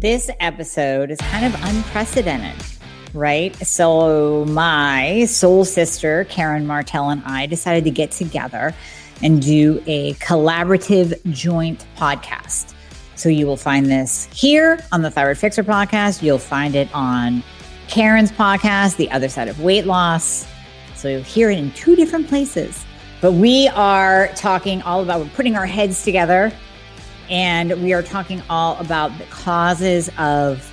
This episode is kind of unprecedented, right? So, my soul sister, Karen Martel, and I decided to get together and do a collaborative joint podcast. So, you will find this here on the Thyroid Fixxr podcast. You'll find it on Karen's podcast, The Other Side of Weight Loss. So, you'll hear it in two different places. But we are talking all about, we're putting our heads together and we are talking all about the causes of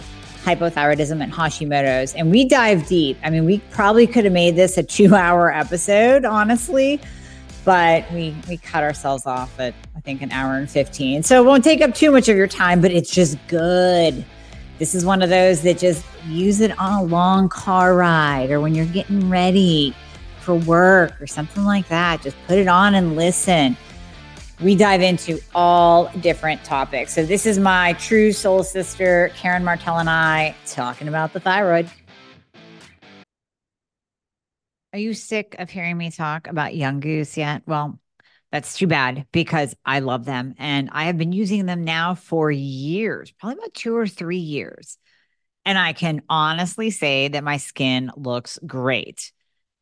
hypothyroidism and Hashimoto's. And we dive deep. I mean, we probably could have made this a two hour episode, honestly, but we, we cut ourselves off at, I think, an hour and 15. So it won't take up too much of your time, but it's just good. This is one of those that just use it on a long car ride or when you're getting ready for work or something like that. Just put it on and listen. We dive into all different topics. So, this is my true soul sister, Karen Martel, and I talking about the thyroid. Are you sick of hearing me talk about Young Goose yet? Well, that's too bad because I love them and I have been using them now for years, probably about two or three years. And I can honestly say that my skin looks great.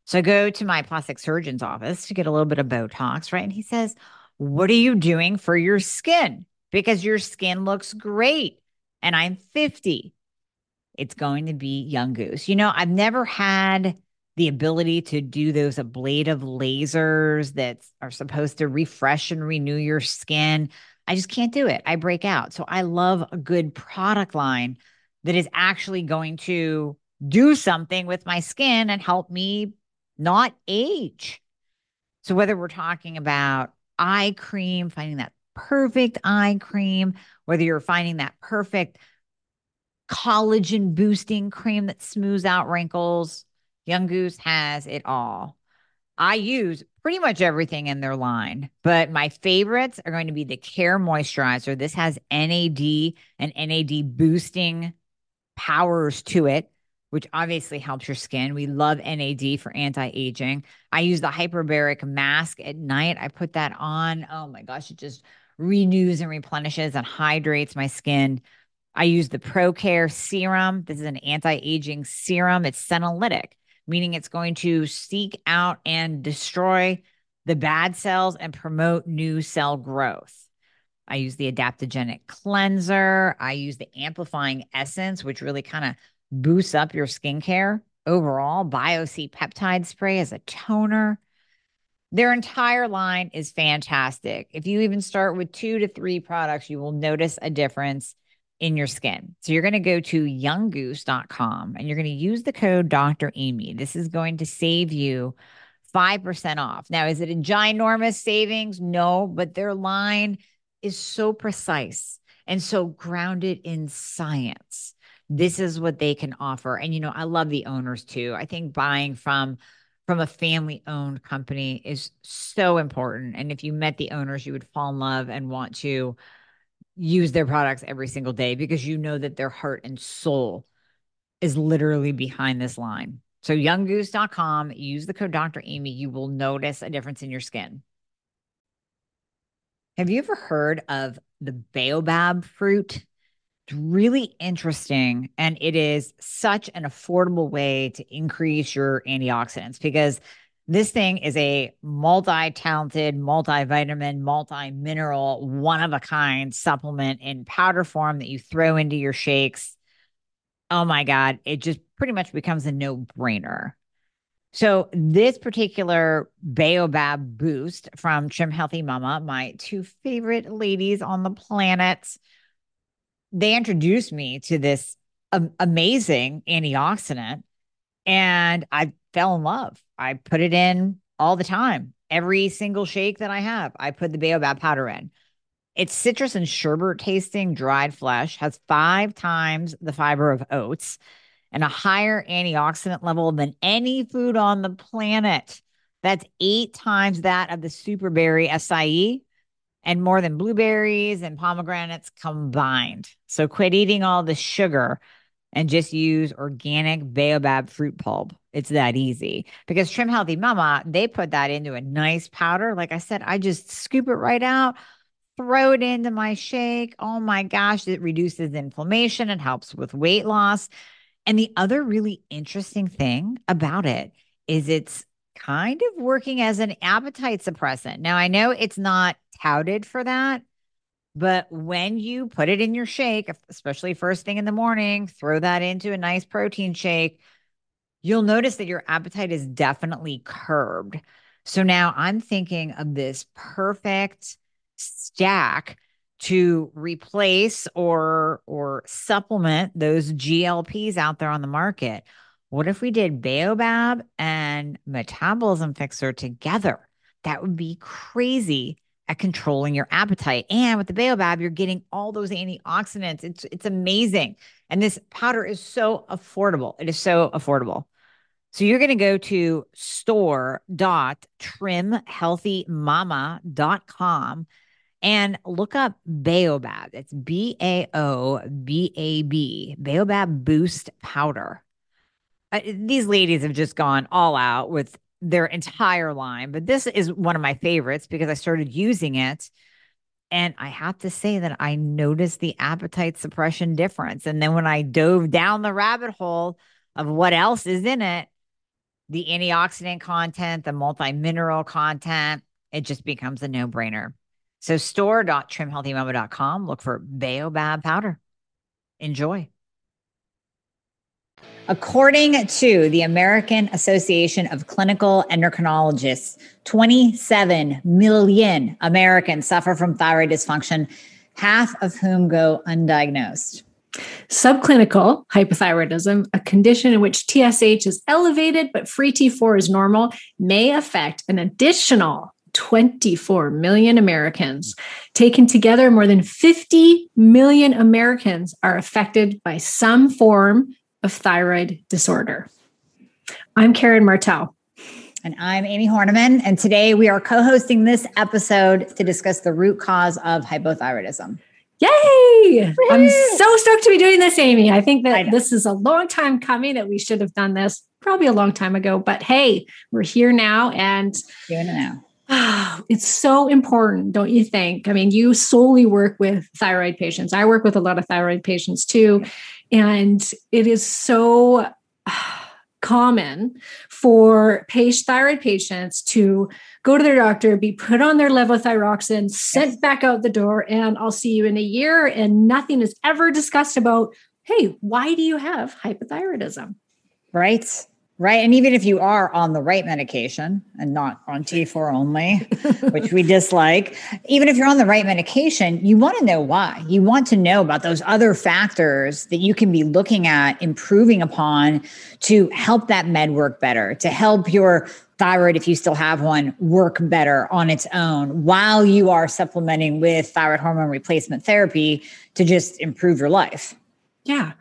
So I go to my plastic surgeon's office to get a little bit of Botox, right? And he says, What are you doing for your skin? Because your skin looks great. And I'm 50. It's going to be Young Goose. You know, I've never had the ability to do those ablative lasers that are supposed to refresh and renew your skin. I just can't do it. I break out. So I love a good product line that is actually going to do something with my skin and help me not age. So, whether we're talking about eye cream, finding that perfect eye cream, whether you're finding that perfect collagen boosting cream that smooths out wrinkles, Young Goose has it all. I use pretty much everything in their line, but my favorites are going to be the Care Moisturizer. This has NAD and NAD boosting powers to it which obviously helps your skin. We love NAD for anti aging. I use the hyperbaric mask at night. I put that on. Oh my gosh, it just renews and replenishes and hydrates my skin. I use the ProCare serum. This is an anti aging serum. It's senolytic, meaning it's going to seek out and destroy the bad cells and promote new cell growth. I use the adaptogenic cleanser. I use the amplifying essence, which really kind of boosts up your skincare overall. BioC peptide spray as a toner. Their entire line is fantastic. If you even start with two to three products, you will notice a difference in your skin. So you're going to go to younggoose.com and you're going to use the code Dr. Amie. This is going to save you 5% off. Now, is it a ginormous savings? No, but their line is so precise and so grounded in science this is what they can offer. And you know i love the owners too. I think buying from from a family owned company is so important. And if you met the owners you would fall in love and want to use their products every single day because you know that their heart and soul is literally behind this line. So younggoose.com use the code dr amie you will notice a difference in your skin. Have you ever heard of the baobab fruit really interesting. And it is such an affordable way to increase your antioxidants because this thing is a multi talented, multivitamin, multi mineral, one of a kind supplement in powder form that you throw into your shakes. Oh my God, it just pretty much becomes a no brainer. So, this particular Baobab boost from Trim Healthy Mama, my two favorite ladies on the planet, they introduced me to this amazing antioxidant and I fell in love. I put it in all the time. Every single shake that I have, I put the baobab powder in. It's citrus and sherbet tasting dried flesh, has five times the fiber of oats and a higher antioxidant level than any food on the planet. That's eight times that of the superberry acai and more than blueberries and pomegranates combined. So quit eating all the sugar and just use organic baobab fruit pulp. It's that easy because Trim Healthy Mama, they put that into a nice powder. Like I said, I just scoop it right out, throw it into my shake. Oh my gosh, it reduces inflammation, it helps with weight loss. And the other really interesting thing about it is it's kind of working as an appetite suppressant. Now, I know it's not touted for that, but when you put it in your shake, especially first thing in the morning, throw that into a nice protein shake, you'll notice that your appetite is definitely curbed. So now I'm thinking of this perfect stack to replace or or supplement those GLPs out there on the market. What if we did Baobab and Metabolism Fixxr together? That would be crazy at controlling your appetite. And with the Baobab, you're getting all those antioxidants. It's it's amazing. And this powder is so affordable. It is so affordable. So you're going to go to store.trimhealthymama.com and look up Baobab. It's B A O B A B, Baobab Boost Powder. Uh, these ladies have just gone all out with their entire line, but this is one of my favorites because I started using it. And I have to say that I noticed the appetite suppression difference. And then when I dove down the rabbit hole of what else is in it, the antioxidant content, the multi mineral content, it just becomes a no brainer. So store.trimhealthymama.com, look for Baobab powder. Enjoy. According to the American Association of Clinical Endocrinologists, 27 million Americans suffer from thyroid dysfunction, half of whom go undiagnosed. Subclinical hypothyroidism, a condition in which TSH is elevated but free T4 is normal, may affect an additional 24 million Americans. Taken together, more than 50 million Americans are affected by some form of thyroid disorder. I'm Karen Martel. And I'm Amie Hornaman. And today we are co hosting this episode to discuss the root cause of hypothyroidism. Yay! I'm so stoked to be doing this, Amie. I think that I this is a long time coming that we should have done this probably a long time ago. But hey, we're here now and doing it now. it's so important, don't you think? I mean, you solely work with thyroid patients. I work with a lot of thyroid patients too. And it is so common for patient, thyroid patients to go to their doctor, be put on their levothyroxine, sent yes. back out the door, and I'll see you in a year. And nothing is ever discussed about, hey, why do you have hypothyroidism? Right. Right. And even if you are on the right medication and not on T4 only, which we dislike, even if you're on the right medication, you want to know why. You want to know about those other factors that you can be looking at, improving upon to help that med work better, to help your thyroid, if you still have one, work better on its own while you are supplementing with thyroid hormone replacement therapy to just improve your life. Yeah.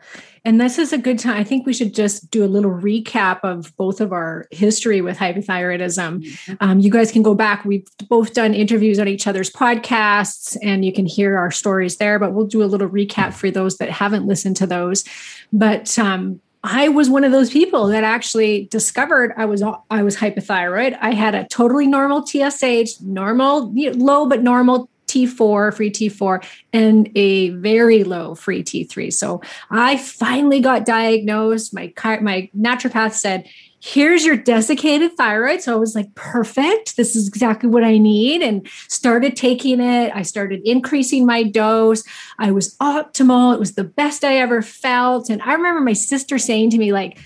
And this is a good time. I think we should just do a little recap of both of our history with hypothyroidism. Mm-hmm. Um, you guys can go back. We've both done interviews on each other's podcasts, and you can hear our stories there. But we'll do a little recap for those that haven't listened to those. But um, I was one of those people that actually discovered I was I was hypothyroid. I had a totally normal TSH, normal low but normal T4, free T4, and a very low free T3. So I finally got diagnosed. My my naturopath said, "Here's your desiccated thyroid." So I was like, "Perfect. This is exactly what I need." And started taking it. I started increasing my dose. I was optimal. It was the best I ever felt. And I remember my sister saying to me like,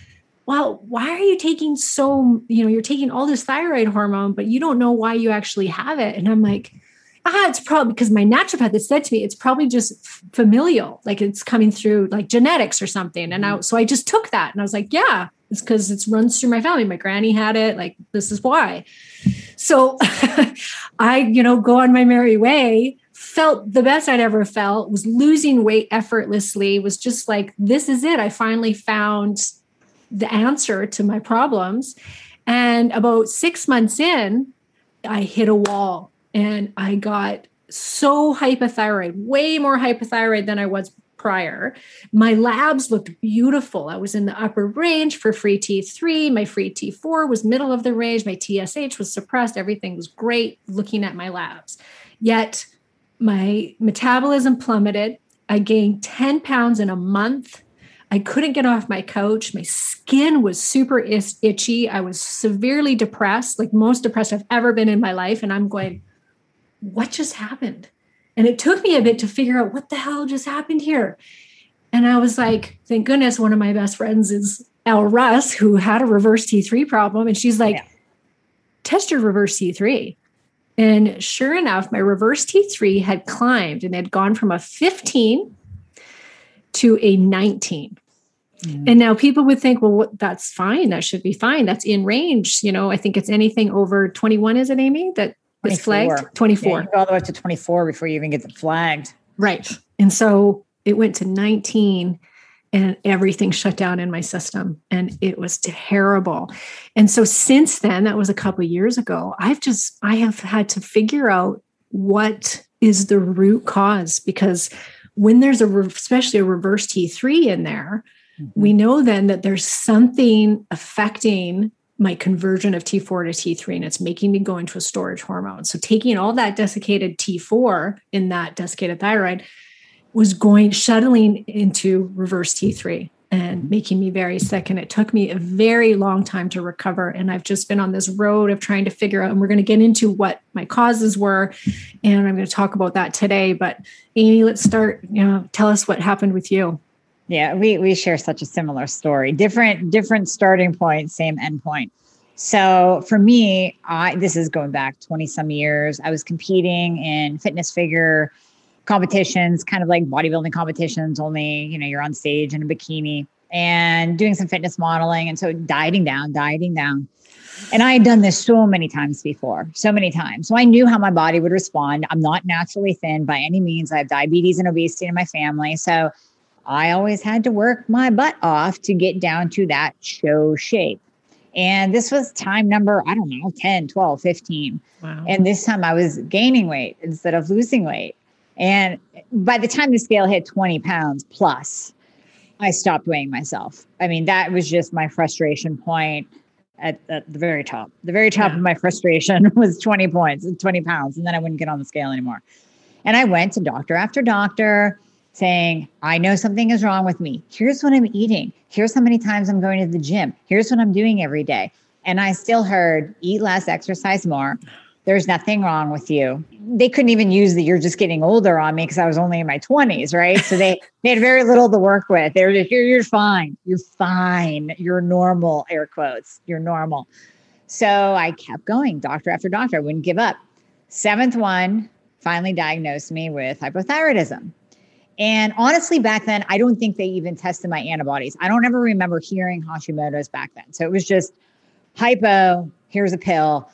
well, why are you taking so, you know, you're taking all this thyroid hormone, but you don't know why you actually have it. And I'm like, ah, it's probably because my naturopath had said to me, it's probably just familial, like it's coming through like genetics or something. And I, mm-hmm. so I just took that and I was like, yeah, it's because it runs through my family. My granny had it. Like, this is why. So I, you know, go on my merry way, felt the best I'd ever felt, was losing weight effortlessly, was just like, this is it. I finally found the answer to my problems. And about six months in, I hit a wall and I got so hypothyroid, way more hypothyroid than I was prior. My labs looked beautiful. I was in the upper range for free T3. My free T4 was middle of the range. My TSH was suppressed. Everything was great looking at my labs. Yet my metabolism plummeted. I gained 10 pounds in a month. I couldn't get off my couch. My skin was super itchy. I was severely depressed, like most depressed I've ever been in my life. And I'm going, what just happened? And it took me a bit to figure out what the hell just happened here. And I was like, thank goodness one of my best friends is Elle Russ, who had a reverse T3 problem. And she's like, yeah. test your reverse T3. And sure enough, my reverse T3 had climbed and had gone from a 15 to a 19. Mm. And now people would think, well, that's fine. That should be fine. That's in range. You know, I think it's anything over 21, is it, Amie? That is flagged? 24. Yeah, all the way up to 24 before you even get the flagged. Right. And so it went to 19 and everything shut down in my system and it was terrible and so since then that was a couple years ago i've just i have had to figure out what is the root cause because when there's a especially a reverse t3 in there mm-hmm. we know then that there's something affecting my conversion of T4 to T3 and it's making me go into a storage hormone. So taking all that desiccated T4 in that desiccated thyroid was going shuttling into reverse T3 and making me very sick. And it took me a very long time to recover. And I've just been on this road of trying to figure out, and we're going to get into what my causes were. And I'm going to talk about that today. But Amie, let's start, you know, tell us what happened with you. Yeah, we we share such a similar story. Different different starting point, same end point. So for me, I this is going back 20 some years. I was competing in fitness figure competitions, kind of like bodybuilding competitions, only, you know, you're on stage in a bikini and doing some fitness modeling. And so dieting down, dieting down. And I had done this so many times before, so many times. So I knew how my body would respond. I'm not naturally thin by any means. I have diabetes and obesity in my family. So I always had to work my butt off to get down to that show shape. And this was time number, I don't know, 10, 12, 15. Wow. And this time I was gaining weight instead of losing weight. And by the time the scale hit 20 pounds plus, I stopped weighing myself. I mean, that was just my frustration point at, at the very top. The very top yeah. of my frustration was 20 points, 20 pounds, and then I wouldn't get on the scale anymore. And I went to doctor after doctor saying, I know something is wrong with me. Here's what I'm eating. Here's how many times I'm going to the gym. Here's what I'm doing every day. And I still heard eat less, exercise more there's nothing wrong with you. They couldn't even use the you're just getting older on me because I was only in my 20s, right? So they, they had very little to work with. They were just, you're, you're fine. You're fine. You're normal, air quotes. You're normal. So I kept going, doctor after doctor. I wouldn't give up. Seventh one finally diagnosed me with hypothyroidism. And honestly, back then, I don't think they even tested my antibodies. I don't ever remember hearing Hashimoto's back then. So it was just hypo, here's a pill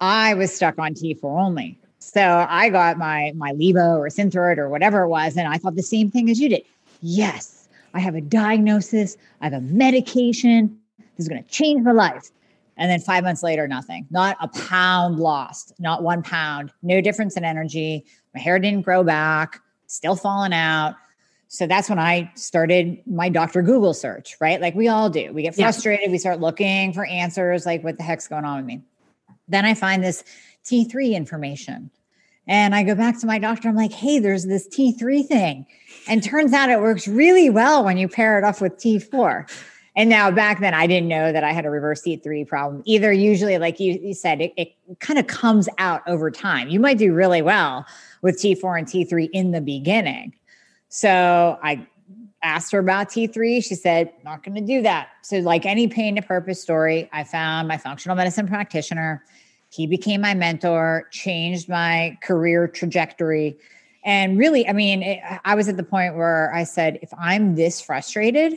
I was stuck on T4 only. So I got my my Levo or Synthroid or whatever it was, and I thought the same thing as you did. Yes, I have a diagnosis. I have a medication. This is going to change my life. And then five months later, nothing. Not a pound lost. Not one pound. No difference in energy. My hair didn't grow back. Still falling out. So that's when I started my Dr. Google search, right? Like we all do. We get frustrated. Yeah. We start looking for answers. Like, what the heck's going on with me? Then I find this T3 information. And I go back to my doctor. I'm like, hey, there's this T3 thing. And turns out it works really well when you pair it off with T4. And now back then, I didn't know that I had a reverse T3 problem either. Usually, like you, you said, it, it kind of comes out over time. You might do really well with T4 and T3 in the beginning. So I asked her about T3. She said, not going to do that. So, like any pain to purpose story, I found my functional medicine practitioner he became my mentor, changed my career trajectory. And really, I mean, it, I was at the point where I said, if I'm this frustrated,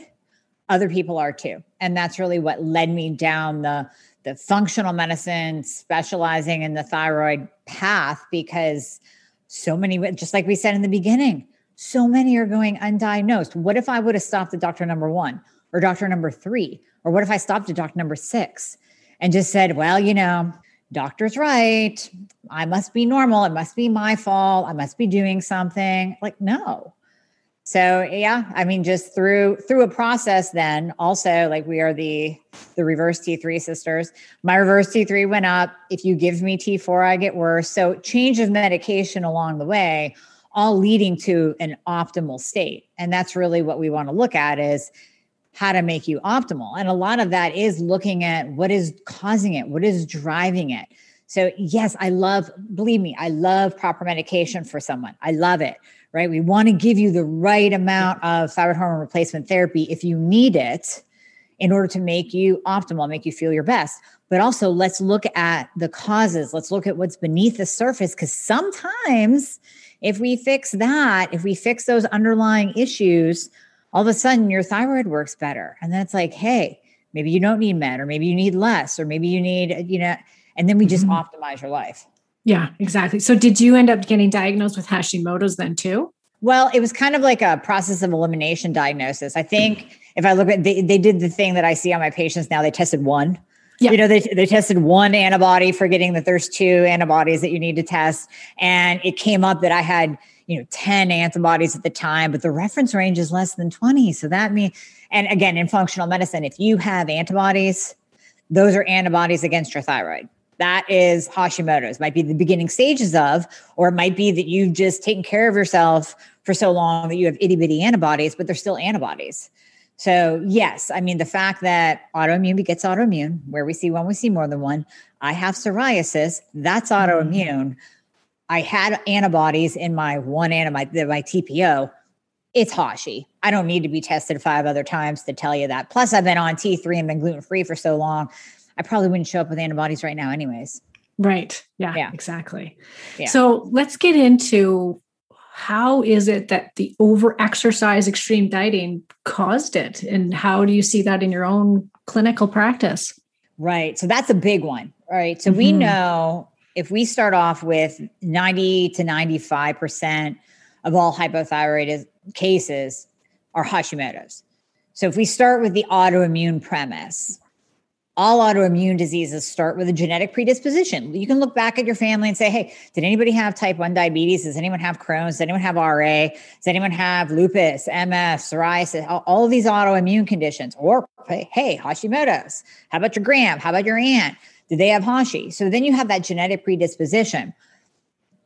other people are too. And that's really what led me down the the functional medicine specializing in the thyroid path because so many just like we said in the beginning so many are going undiagnosed what if i would have stopped at doctor number 1 or doctor number 3 or what if i stopped at doctor number 6 and just said well you know doctor's right. I must be normal. It must be my fault. I must be doing something. Like, no. So yeah, I mean, just through through a process. Then also, like we are the the reverse T three sisters. My reverse T three went up. If you give me T four, I get worse. So change of medication along the way, all leading to an optimal state. And that's really what we want to look at is how to make you optimal. And a lot of that is looking at what is causing it, what is driving it. So yes, I love. Believe me, I love proper medication for someone. I love it right? We want to give you the right amount of thyroid hormone replacement therapy if you need it in order to make you optimal, make you feel your best. But also, let's look at the causes. Let's look at what's beneath the surface because sometimes if we fix that, if we fix those underlying issues, all of a sudden your thyroid works better. And then it's like, hey, maybe you don't need med, or maybe you need less, or maybe you need, you know, and then we just mm-hmm. optimize your life. Yeah, exactly. So did you end up getting diagnosed with Hashimoto's then too? Well, it was kind of like a process of elimination diagnosis. I think if I look at they, they did the thing that I see on my patients now, they tested one. Yeah. You know, they, they tested one antibody, forgetting that there's two antibodies that you need to test. And it came up that I had, you know, 10 antibodies at the time, but the reference range is less than 20. So that means, and again, in functional medicine, if you have antibodies, those are antibodies against your thyroid that is Hashimoto's. Might be the beginning stages of, or it might be that you've just taken care of yourself for so long that you have itty bitty antibodies, but they're still antibodies. So, yes, I mean, the fact that autoimmune begets autoimmune, where we see one, we see more than one. I have psoriasis, that's mm-hmm. autoimmune. I had antibodies in my one antibody, my TPO. It's Hashi. I don't need to be tested five other times to tell you that. Plus, I've been on T3 and been gluten free for so long I probably wouldn't show up with antibodies right now, anyways. Right. Yeah, yeah. exactly. Yeah. So let's get into how is it that the over exercise extreme dieting caused it and how do you see that in your own clinical practice right so that's a big one right so mm-hmm. we know if we start off with 90 to 95% of all hypothyroid cases are hashimoto's so if we start with the autoimmune premise all autoimmune diseases start with a genetic predisposition. You can look back at your family and say, hey, did anybody have type 1 diabetes? Does anyone have Crohn's? Does anyone have RA? Does anyone have lupus, MS, psoriasis, all, all of these autoimmune conditions? Or, hey, Hashimoto's. How about your gram? How about your aunt? Did they have Hashi? So then you have that genetic predisposition.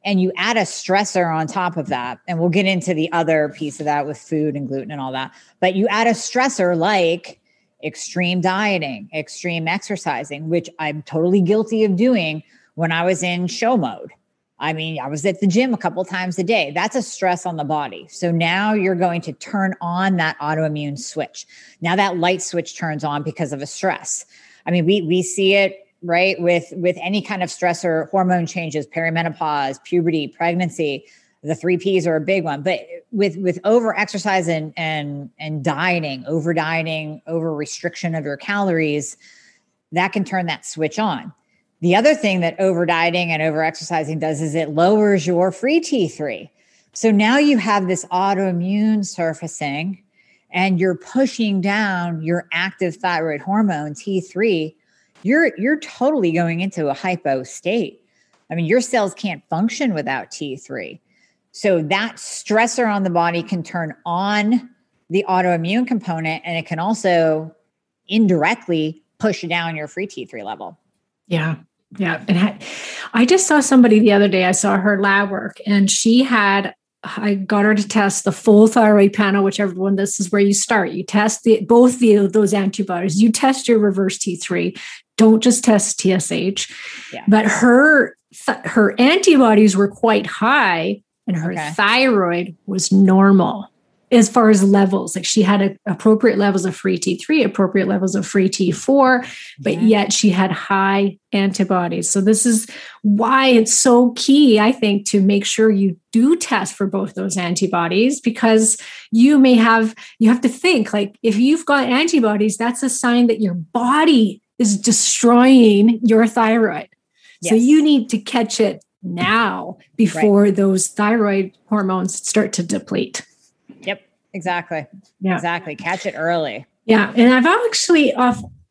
And you add a stressor on top of that. And we'll get into the other piece of that with food and gluten and all that. But you add a stressor like, extreme dieting, extreme exercising, which I'm totally guilty of doing when I was in show mode. I mean, I was at the gym a couple times a day. That's a stress on the body. So now you're going to turn on that autoimmune switch. Now that light switch turns on because of a stress. I mean, we we see it right with with any kind of stressor, hormone changes, perimenopause, puberty, pregnancy the three P's are a big one. But with with over exercise and and and dieting, over dieting, over restriction of your calories, that can turn that switch on. The other thing that over dieting and over exercising does is it lowers your free T3. So now you have this autoimmune surfacing and you're pushing down your active thyroid hormone T3. You're you're totally going into a hypo state. I mean, your cells can't function without T3. So that stressor on the body can turn on the autoimmune component and it can also indirectly push down your free T3 level. Yeah. Yeah. And I just saw somebody the other day, I saw her lab work and she had I got her to test the full thyroid panel, whichever one this is where you start. You test the both the those antibodies. You test your reverse T3. Don't just test TSH. Yeah. But her her antibodies were quite high, and her okay. thyroid was normal as far as levels like she had a, appropriate levels of free t3 appropriate levels of free t4 but yeah. yet she had high antibodies so this is why it's so key i think to make sure you do test for both those antibodies because you may have you have to think like if you've got antibodies that's a sign that your body is destroying your thyroid yes. so you need to catch it now before right. those thyroid hormones start to deplete. Yep, exactly. Yeah. Exactly. Catch it early. Yeah. And I've actually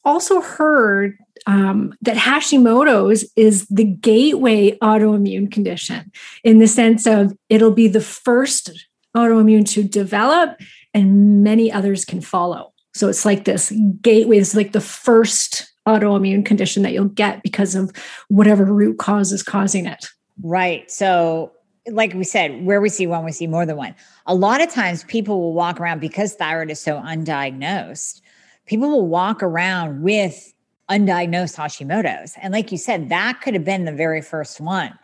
also heard um, that Hashimoto's is the gateway autoimmune condition in the sense of it'll be the first autoimmune to develop and many others can follow. So it's like this gateway, is like the first autoimmune condition that you'll get because of whatever root cause is causing it. Right. So, like we said, where we see one, we see more than one. A lot of times people will walk around because thyroid is so undiagnosed, people will walk around with undiagnosed Hashimoto's. And like you said, that could have been the very first one.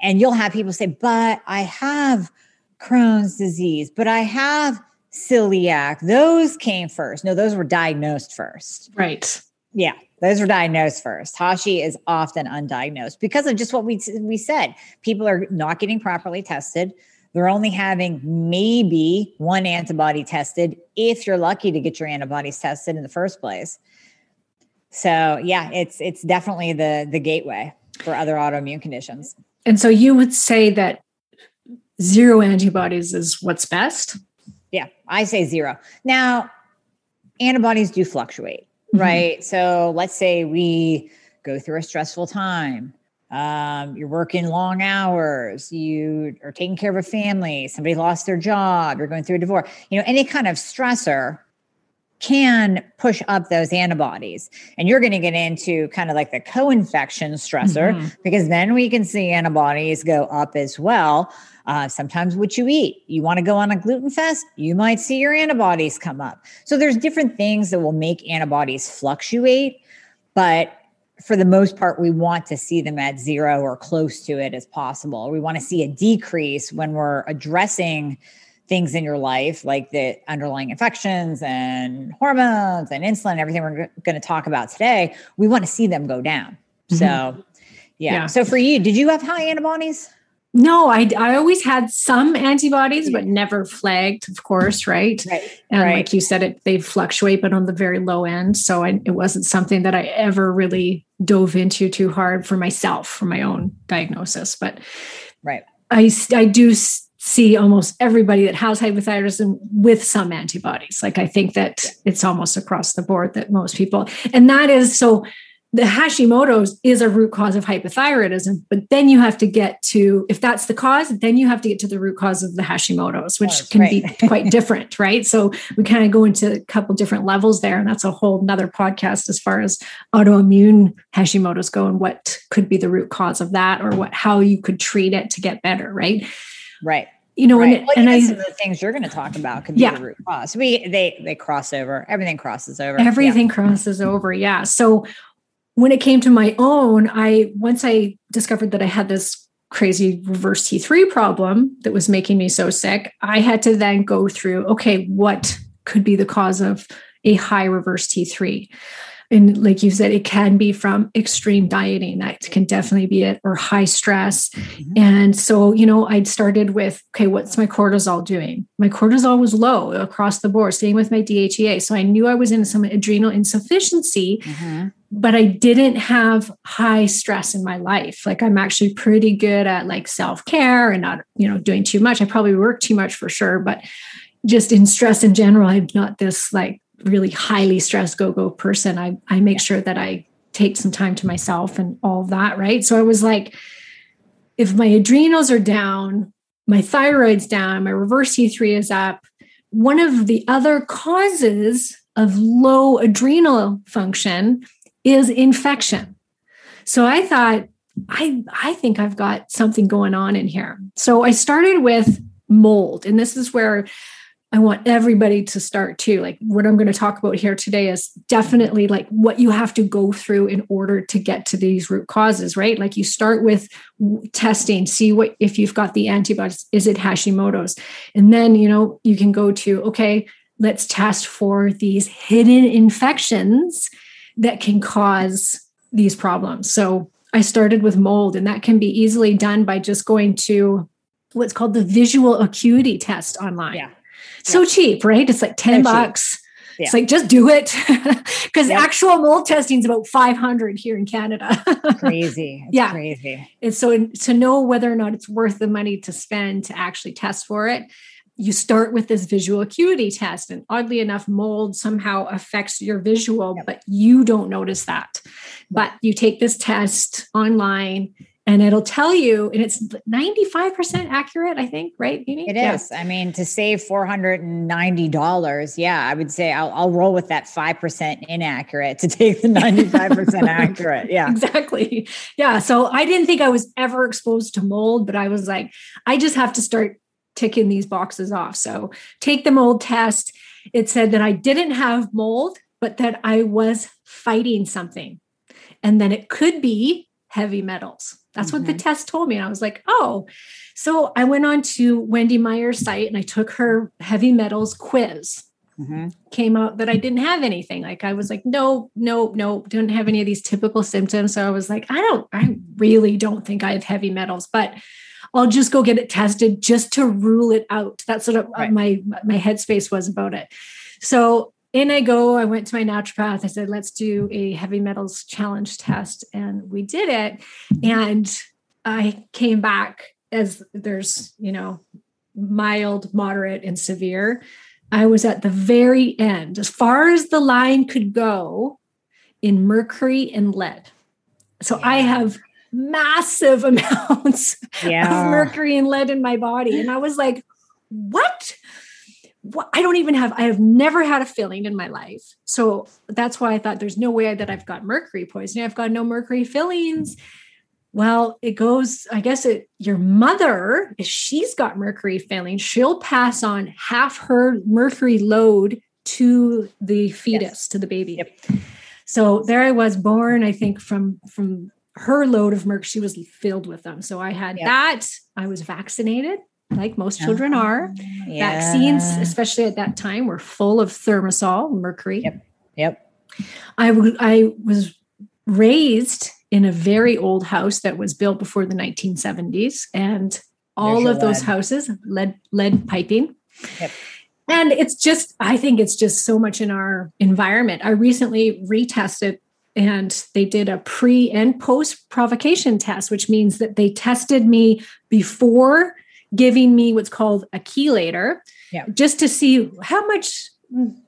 And you'll have people say, but I have Crohn's disease, but I have celiac. Those came first. No, those were diagnosed first. Right. Yeah, those were diagnosed first. Hashi is often undiagnosed because of just what we we said. People are not getting properly tested. They're only having maybe one antibody tested if you're lucky to get your antibodies tested in the first place. So, yeah, it's it's definitely the the gateway for other autoimmune conditions. And so you would say that zero antibodies is what's best? Yeah, I say zero. Now, antibodies do fluctuate, mm-hmm. right? So let's say we go through a stressful time. Um, you're working long hours, you are taking care of a family, somebody lost their job, you're going through a divorce, you know, any kind of stressor can push up those antibodies. And you're going to get into kind of like the co infection stressor mm-hmm. because then we can see antibodies go up as well. Uh, sometimes what you eat, you want to go on a gluten fast, you might see your antibodies come up. So there's different things that will make antibodies fluctuate, but for the most part, we want to see them at zero or close to it as possible. We want to see a decrease when we're addressing things in your life, like the underlying infections and hormones and insulin, everything we're going to talk about today. We want to see them go down. Mm-hmm. So, yeah. yeah. So for you, did you have high antibodies? No, I, I always had some antibodies, but never flagged, of course, right? Right. And right. like you said, it they fluctuate, but on the very low end. So I, it wasn't something that I ever really dove into too hard for myself, for my own diagnosis. But right, I I do see almost everybody that has hypothyroidism with some antibodies. Like I think that it's almost across the board that most people, and that is so the Hashimoto's is a root cause of hypothyroidism, but then you have to get to, if that's the cause, then you have to get to the root cause of the Hashimoto's, which can right. be quite different, right? So we kind of go into a couple different levels there, and that's a whole nother podcast as far as autoimmune Hashimoto's go and what could be the root cause of that or what how you could treat it to get better, right? Right you know, right. and, well, and I, some of the things you're going to talk about could be yeah. the root cause. We they they cross over. Everything crosses over. Everything yeah. crosses over. Yeah. So when it came to my own, I once I discovered that I had this crazy reverse T3 problem that was making me so sick, I had to then go through okay, what could be the cause of a high reverse T3? and like you said it can be from extreme dieting that can definitely be it or high stress mm-hmm. and so you know i started with okay what's my cortisol doing my cortisol was low across the board staying with my dhea so i knew i was in some adrenal insufficiency mm-hmm. But i didn't have high stress in my life. Like i'm actually pretty good at like self-care and not you know doing too much. I probably work too much for sure but just in stress in general i'm not this like really highly stressed go-go person. I i make sure that i take some time to myself and all that right? So i was like if my adrenals are down my thyroid's down my reverse t3 is up one of the other causes of low adrenal function is infection so i thought i i think i've got something going on in here so i started with mold and this is where I want everybody to start too. Like what I'm going to talk about here today is definitely like what you have to go through in order to get to these root causes, right? Like you start with testing, see what if you've got the antibodies, is it Hashimoto's? And then, you know, you can go to, okay, let's test for these hidden infections that can cause these problems. So I started with mold, and that can be easily done by just going to what's called the visual acuity test online. Yeah so yeah. cheap, right? It's like 10 so bucks. Yeah. It's like just do it because yep. actual mold testing is about 500 here in Canada. crazy. It's yeah. Crazy. And so to know whether or not it's worth the money to spend to actually test for it, you start with this visual acuity test. And oddly enough, mold somehow affects your visual, yep. but you don't notice that. But you take this test online and it'll tell you, and it's 95% accurate, I think, right? Amie? It yeah. is. I mean, to save $490, yeah, I would say I'll, I'll roll with that 5% inaccurate to take the 95% accurate. Yeah. Exactly. Yeah. So I didn't think I was ever exposed to mold, but I was like, I just have to start ticking these boxes off. So take the mold test. It said that I didn't have mold, but that I was fighting something. And then it could be heavy metals. That's mm-hmm. what the mm-hmm. test told me. And I was like, oh. So I went on to Wendy Myers' site and I took her heavy metals quiz. Mm-hmm. Came out that I didn't have anything. Like I was like, no, no, no, didn't have any of these typical symptoms. So I was like, I don't, I really don't think I have heavy metals, but I'll just go get it tested just to rule it out. That's what uh, right. my my headspace was about it. So in I go. I went to my naturopath. I said, let's do a heavy metals challenge test. And we did it. And I came back as there's, you know, mild, moderate, and severe. I was at the very end, as far as the line could go in mercury and lead. So yeah. I have massive amounts yeah. of mercury and lead in my body. And I was like, what? what? I don't even have, I have never had a filling in my life. So that's why I thought there's no way that I've got mercury poisoning. I've got no mercury fillings. Well, it goes, I guess it your mother, if she's got mercury failing, she'll pass on half her mercury load to the fetus, yes. to the baby. Yep. So there I was born, I think, from from her load of mercury, she was filled with them. So I had yep. that. I was vaccinated, like most children oh, are. Yeah. Vaccines, especially at that time, were full of thimerosal, mercury. Yep. Yep. I, w- I was raised in a very old house that was built before the 1970s, and all of those lead. houses lead lead piping. Yep. And it's just, I think it's just so much in our environment. I recently retested and they did a pre and post provocation test, which means that they tested me before giving me what's called a chelator, yeah. just to see how much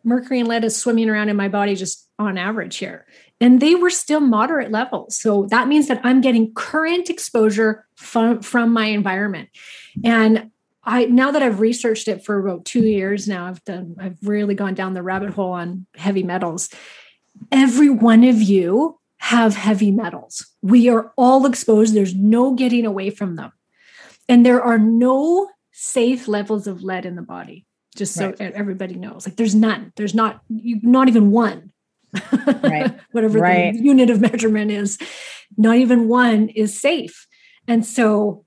mercury and lead is swimming around in my body just on average here. And they were still moderate levels. So that means that I'm getting current exposure from, from my environment. And I now that I've researched it for about two years now, I've done I've really gone down the rabbit hole on heavy metals every one of you have heavy metals. We are all exposed. There's no getting away from them. And there are no safe levels of lead in the body, just so right. everybody knows. Like there's none. There's not, you, not even one. Right. Whatever right. the unit of measurement is, not even one is safe. And so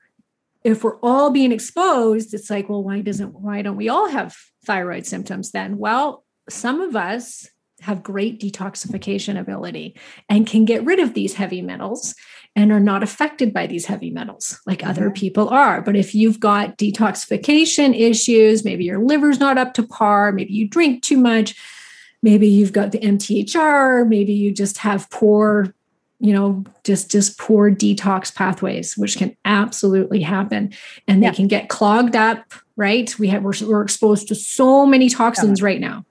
if we're all being exposed, it's like, well, why doesn't why don't we all have thyroid symptoms then? Well, some of us have great detoxification ability and can get rid of these heavy metals and are not affected by these heavy metals like mm-hmm. other people are. But if you've got detoxification issues, maybe your liver's not up to par, maybe you drink too much, maybe you've got the MTHR, maybe you just have poor you know just just poor detox pathways which can absolutely happen and they yeah. can get clogged up right we have we're, we're exposed to so many toxins yeah. right now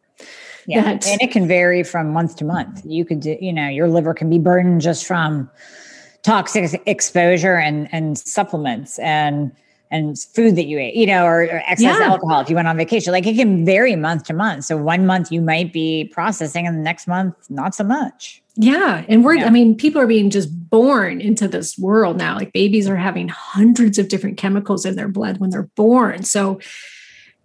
yeah. That, and it can vary from month to month. You could, do, you know, your liver can be burdened just from toxic exposure and and supplements and and food that you ate, you know, or, or excess yeah. alcohol if you went on vacation. Like it can vary month to month. So one month you might be processing, and the next month not so much. Yeah. And we're, yeah. I mean, people are being just born into this world now. Like babies are having hundreds of different chemicals in their blood when they're born. So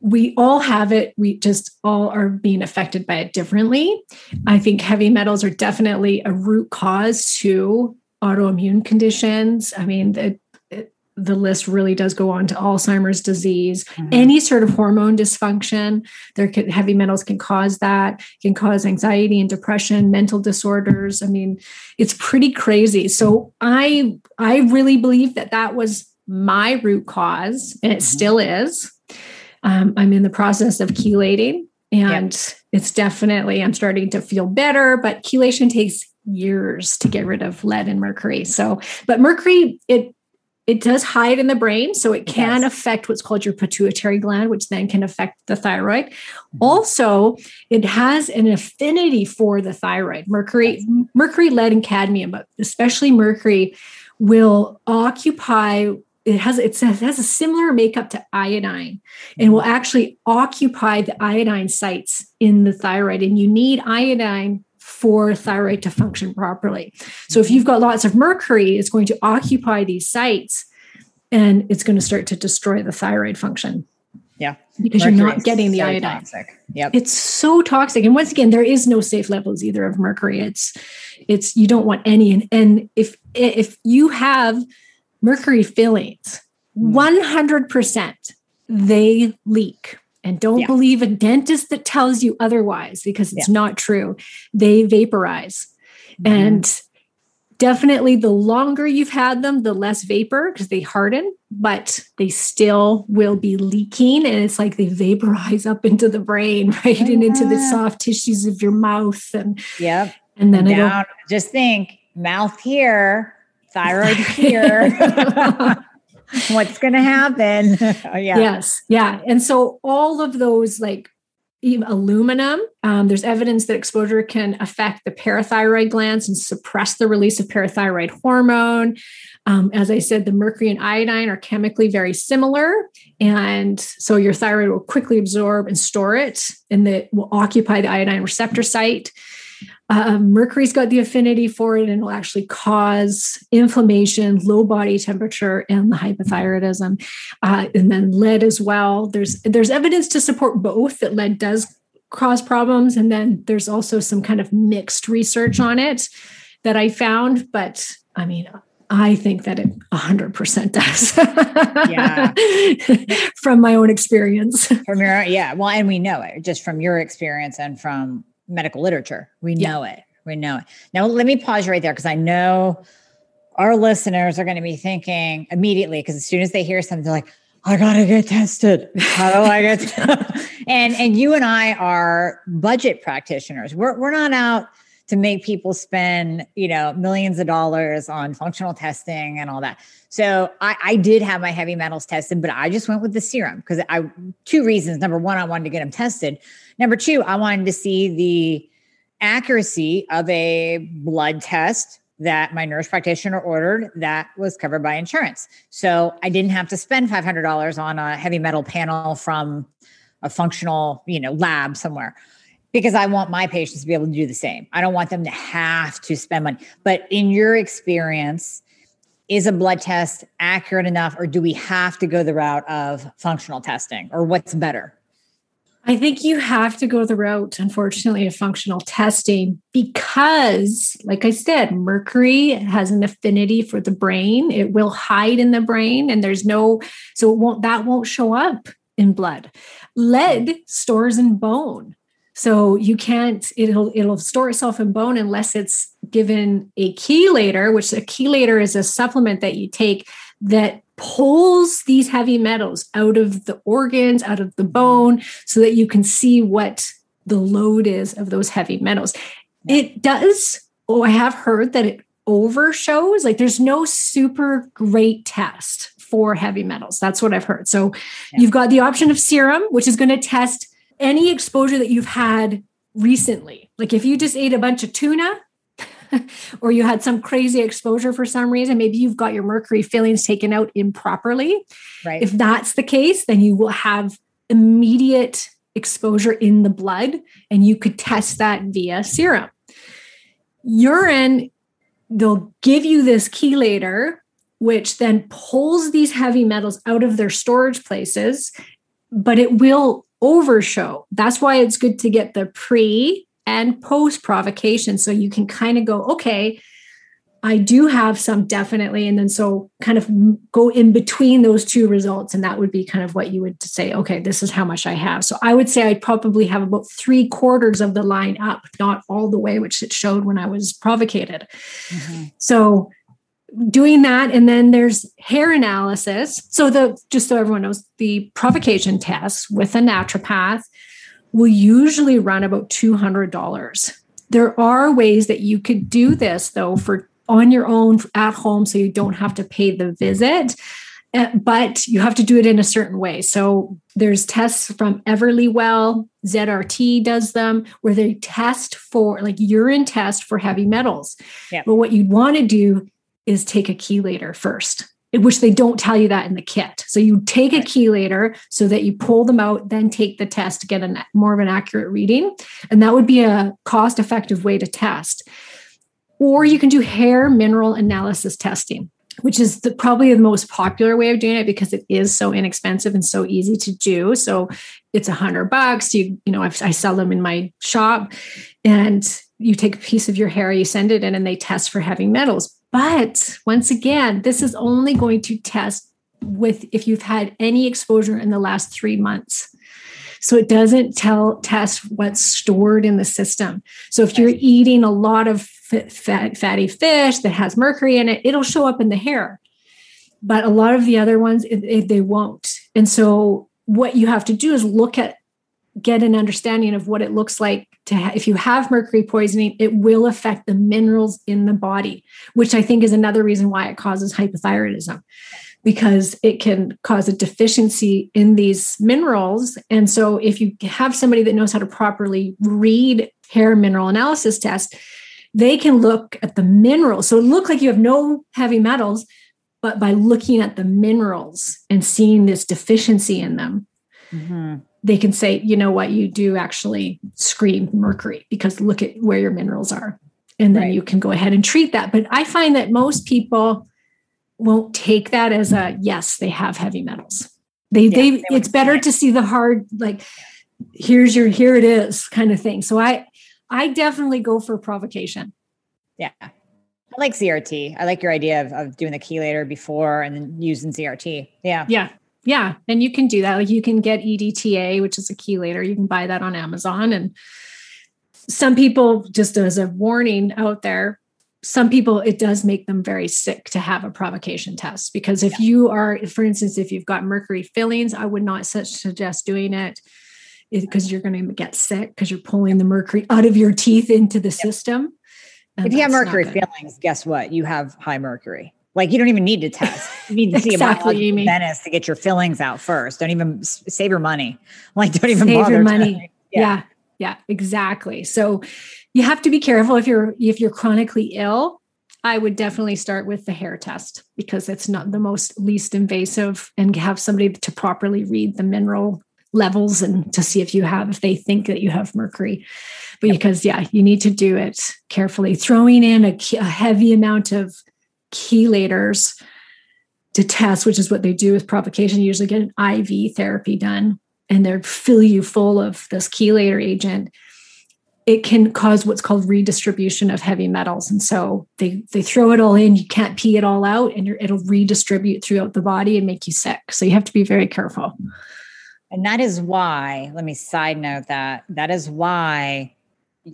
we all have it. We just all are being affected by it differently. I think heavy metals are definitely a root cause to autoimmune conditions. I mean, the, the list really does go on to Alzheimer's disease, mm-hmm. any sort of hormone dysfunction. There can, heavy metals can cause that, can cause anxiety and depression, mental disorders. I mean, it's pretty crazy. So I I really believe that that was my root cause, and it mm-hmm. still is. Um, I'm in the process of chelating, and yep. it's definitely, I'm starting to feel better, but chelation takes years to get rid of lead and mercury. So, but mercury, it it does hide in the brain, so it can yes. affect what's called your pituitary gland, which then can affect the thyroid. Mm-hmm. Also, it has an affinity for the thyroid. Mercury, yes. mercury, lead, and cadmium, but especially mercury will occupy it has it has a similar makeup to iodine and will mm-hmm. actually occupy the iodine sites in the thyroid and you need iodine for thyroid to function properly. So if mm-hmm. you've got lots of mercury it's going to occupy these sites and it's going to start to destroy the thyroid function. Yeah. Because mercury you're not getting the so iodine. toxic. yep. It's so toxic. And once again there is no safe levels either of mercury. It's it's you don't want any. And, and if if you have mercury fillings, 100% they leak. And don't yeah. believe a dentist that tells you otherwise because it's yeah. not true. They vaporize. Mm-hmm. And definitely the longer you've had them, the less vapor because they harden, but they still will be leaking. And it's like they vaporize up into the brain, right? Yeah. And into the soft tissues of your mouth. And yeah. And then Down, just think mouth here, thyroid here. What's going to happen? oh, yeah. Yes. Yeah. And so all of those like aluminum. Um, there's evidence that exposure can affect the parathyroid glands and suppress the release of parathyroid hormone. Um, as I said, the mercury and iodine are chemically very similar. And so your thyroid will quickly absorb and store it, and that will occupy the iodine receptor site. Uh, mercury's got the affinity for it and will actually cause inflammation, low body temperature, and the hypothyroidism. Uh, and then lead as well. There's there's evidence to support both that lead does cause problems, and then there's also some kind of mixed research on it that I found. But I mean, I think that it 100% does. yeah. from my own experience. From your, yeah. Well, and we know it just from your experience and from medical literature. We know yeah. it. We know it. Now, let me pause right there because I know our listeners are going to be thinking immediately because as soon as they hear something, they're like, I gotta get tested. How do I get? and and you and I are budget practitioners. We're we're not out to make people spend you know millions of dollars on functional testing and all that. So I, I did have my heavy metals tested, but I just went with the serum because I two reasons. Number one, I wanted to get them tested, Number two, I wanted to see the accuracy of a blood test that my nurse practitioner ordered that was covered by insurance. So I didn't have to spend $500 on a heavy metal panel from a functional, you know, lab somewhere because I want my patients to be able to do the same. I don't want them to have to spend money. But in your experience, is a blood test accurate enough or do we have to go the route of functional testing or what's better? I think you have to go the route, unfortunately, of functional testing because, like I said, mercury has an affinity for the brain. It will hide in the brain, and there's no, so it won't, that won't show up in blood. Lead stores in bone. So you can't, it'll, it'll store itself in bone unless it's given a chelator, which a chelator is a supplement that you take that pulls these heavy metals out of the organs, out of the mm-hmm. bone, so that you can see what the load is of those heavy metals. It does, oh, I have heard that it overshows. Like there's no super great test for heavy metals. That's what I've heard. So yeah. you've got the option of serum, which is going to test any exposure that you've had recently. Like if you just ate a bunch of tuna, or you had some crazy exposure for some reason, maybe you've got your mercury fillings taken out improperly. Right. If that's the case, then you will have immediate exposure in the blood and you could test that via serum. Urine, they'll give you this chelator, which then pulls these heavy metals out of their storage places, but it will overshow. That's why it's good to get the pre and post provocation. So you can kind of go, okay, I do have some definitely. And then so kind of go in between those two results. And that would be kind of what you would say, okay, this is how much I have. So I would say I'd probably have about three quarters of the line up, not all the way, which it showed when I was provocated. Mm-hmm. So doing that. And then there's hair analysis. So the just so everyone knows, the provocation test with a naturopath will usually run about $200. There are ways that you could do this though for on your own at home so you don't have to pay the visit eh, but you have to do it in a certain way. So there's tests from Everlywell, ZRT does them where they test for like urine test for heavy metals. But what you'd want to do is take a chelator first which they don't tell you that in the kit. So you take a chelator so that you pull them out, then take the test to get a more of an accurate reading. And that would be a cost effective way to test. Or you can do hair mineral analysis testing, which is the, probably the most popular way of doing it because it is so inexpensive and so easy to do. So it's a hundred bucks. You, you know, I've, I sell them in my shop and you take a piece of your hair, you send it in and they test for heavy metals but once again, this is only going to test with if you've had any exposure in the last three months. So it doesn't tell test what's stored in the system. So if you're eating a lot of fat, fatty fish that has mercury in it, it'll show up in the hair. But a lot of the other ones, it, it, they won't. And so what you have to do is look at get an understanding of what it looks like to ha- if you have mercury poisoning it will affect the minerals in the body which i think is another reason why it causes hypothyroidism because it can cause a deficiency in these minerals. And so if you have somebody that knows how to properly read hair mineral analysis test they can look at the minerals. So it look like you have no heavy metals but by looking at the minerals and seeing this deficiency in them mm-hmm they can say, you know what, you do actually scream mercury because look at where your minerals are. And then right. you can go ahead and treat that. But I find that most people won't take that as a yes, they have heavy metals. They yeah, they, they it's better to see the hard, like, here's your here it is kind of thing. So I I definitely go for provocation. Yeah. I like ZRT. I like your idea of, of doing the chelator before and then using ZRT. Yeah. Yeah. Yeah, and you can do that. Like you can get EDTA, which is a chelator. You can buy that on Amazon. And some people, just as a warning out there, some people it does make them very sick to have a provocation test because if yeah. you are, for instance, if you've got mercury fillings, I would not suggest doing it because you're going to get sick because you're pulling the mercury out of your teeth into the yep. system. if you have mercury fillings, guess what? You have high mercury. Like you don't even need to test. You need to see exactly, a dentist to get your fillings out first. Don't even save your money. Like don't even save your money. Yeah. yeah. yeah, exactly. So you have to be careful if you're if you're chronically ill. I would definitely start with the hair test because it's not the most least invasive and have somebody to properly read the mineral levels and to see if you have if they think that you have mercury because yeah you need to do it carefully throwing in a, a heavy amount of chelators to test, which is what they do with provocation. You usually get an IV therapy done and they fill you full of this chelator agent. It can cause what's called redistribution of heavy metals. And so they, they throw it all in, you can't pee it all out, and it'll redistribute throughout the body and make you sick. So you have to be very careful. And that is why, let me side note that that is why,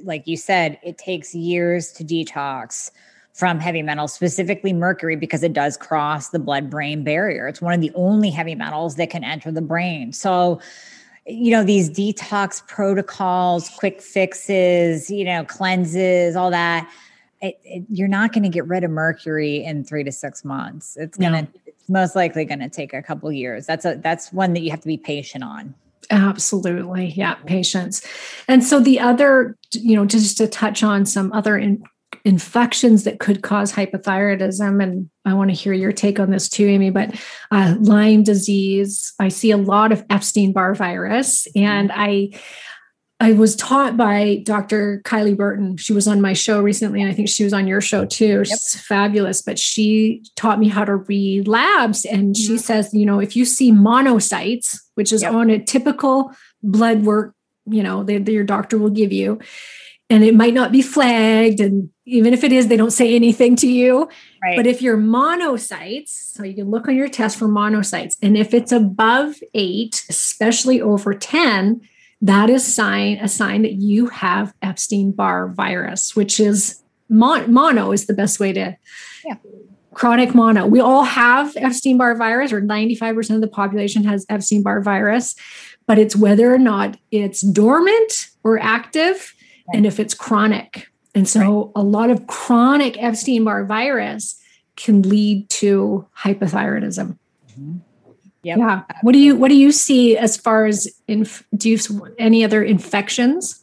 like you said, it takes years to detox from heavy metals, specifically mercury, because it does cross the blood brain barrier. It's one of the only heavy metals that can enter the brain. So, you know, these detox protocols, quick fixes, you know, cleanses, all that. It, it, you're not going to get rid of mercury in three to six months. It's going to, no. it's most likely going to take a couple years. That's a, that's one that you have to be patient on. Absolutely. Yeah. Patience. And so the other, you know, just to touch on some other in, infections that could cause hypothyroidism. And I want to hear your take on this too, Amie. But uh, Lyme disease, I see a lot of Epstein Barr virus, and mm-hmm. I. I was taught by Dr. Kylie Burton. She was on my show recently, and I think she was on your show too. She's yep. fabulous. But she taught me how to read labs. And mm-hmm. she says, you know, if you see monocytes, which is yep. on a typical blood work, you know, that your doctor will give you, and it might not be flagged and even if it is they don't say anything to you right. but if you're monocytes so you can look on your test for monocytes and if it's above 8 especially over 10 that is sign a sign that you have Epstein-Barr virus which is mon- mono is the best way to yeah. chronic mono we all have Epstein-Barr virus or 95% of the population has Epstein-Barr virus but it's whether or not it's dormant or active and if it's chronic. And so right. a lot of chronic Epstein Barr virus can lead to hypothyroidism. Mm-hmm. Yep. Yeah. What do you what do you see as far as inf- do you any other infections?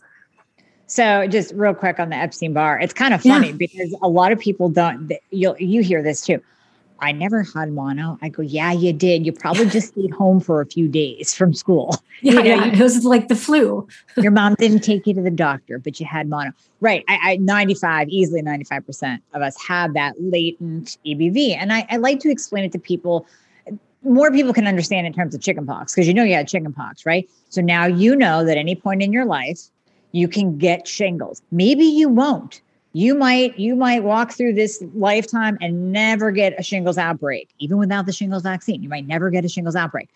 So just real quick on the Epstein Barr, it's kind of funny yeah. because a lot of people don't. You'll you hear this too. I never had mono. Oh, I go, yeah, you did. You probably just stayed home for a few days from school. Yeah, you know, yeah. it was like the flu. your mom didn't take you to the doctor, but you had mono. Right. I, I 95, easily 95% of us have that latent EBV. And I, I like to explain it to people. More people can understand in terms of chickenpox because you know you had chickenpox, right? So now you know that any point in your life, you can get shingles. Maybe you won't you might you might walk through this lifetime and never get a shingles outbreak even without the shingles vaccine. You might never get a shingles outbreak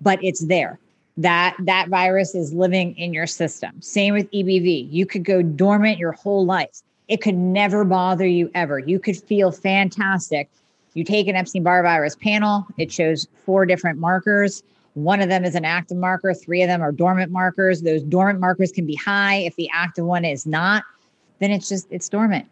but it's there. That that virus is living in your system. Same with ebv you could go dormant your whole life. It could never bother you ever. You could feel fantastic. You take an epstein-barr virus panel. It shows four different markers. One of them is an active marker. Three of them are dormant markers. Those dormant markers can be high if the active one is not then it's just it's dormant.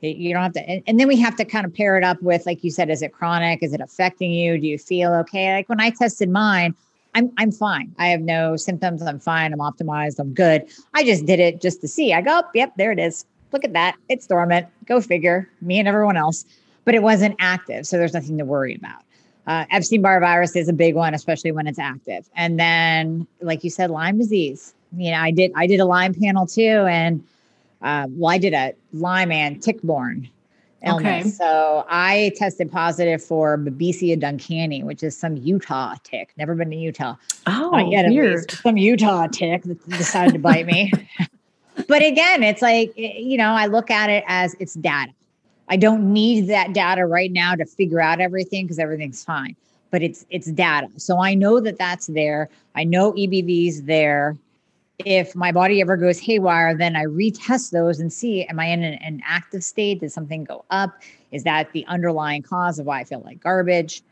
You don't have to and, and, then we have to kind of pair it up with like you said is it chronic? Is it affecting you? Do you feel okay? Like when i tested mine i'm i'm fine. I have no symptoms. I'm fine. I'm optimized. I'm good. I just did it just to see. I go oh, yep there it is. Look at that. It's dormant. Go figure. Me and everyone else. But it wasn't active so there's nothing to worry about. Uh, epstein-barr virus is a big one especially when it's active. And then like you said lyme disease. You know i did i did a lyme panel too and uh, well, I did a Lyme and tick-borne illness. Okay. So I tested positive for Babesia duncani, which is some Utah tick. Never been to Utah. Oh, Not yet, weird. Some Utah tick that decided to bite me. but again, it's like, you know, I look at it as it's data. I don't need that data right now to figure out everything because everything's fine. But it's it's data. So I know that that's there. I know EBV's there if my body ever goes haywire, then I retest those and see am I in an, an, active state? Did something go up? Is that the underlying cause of why I feel like garbage?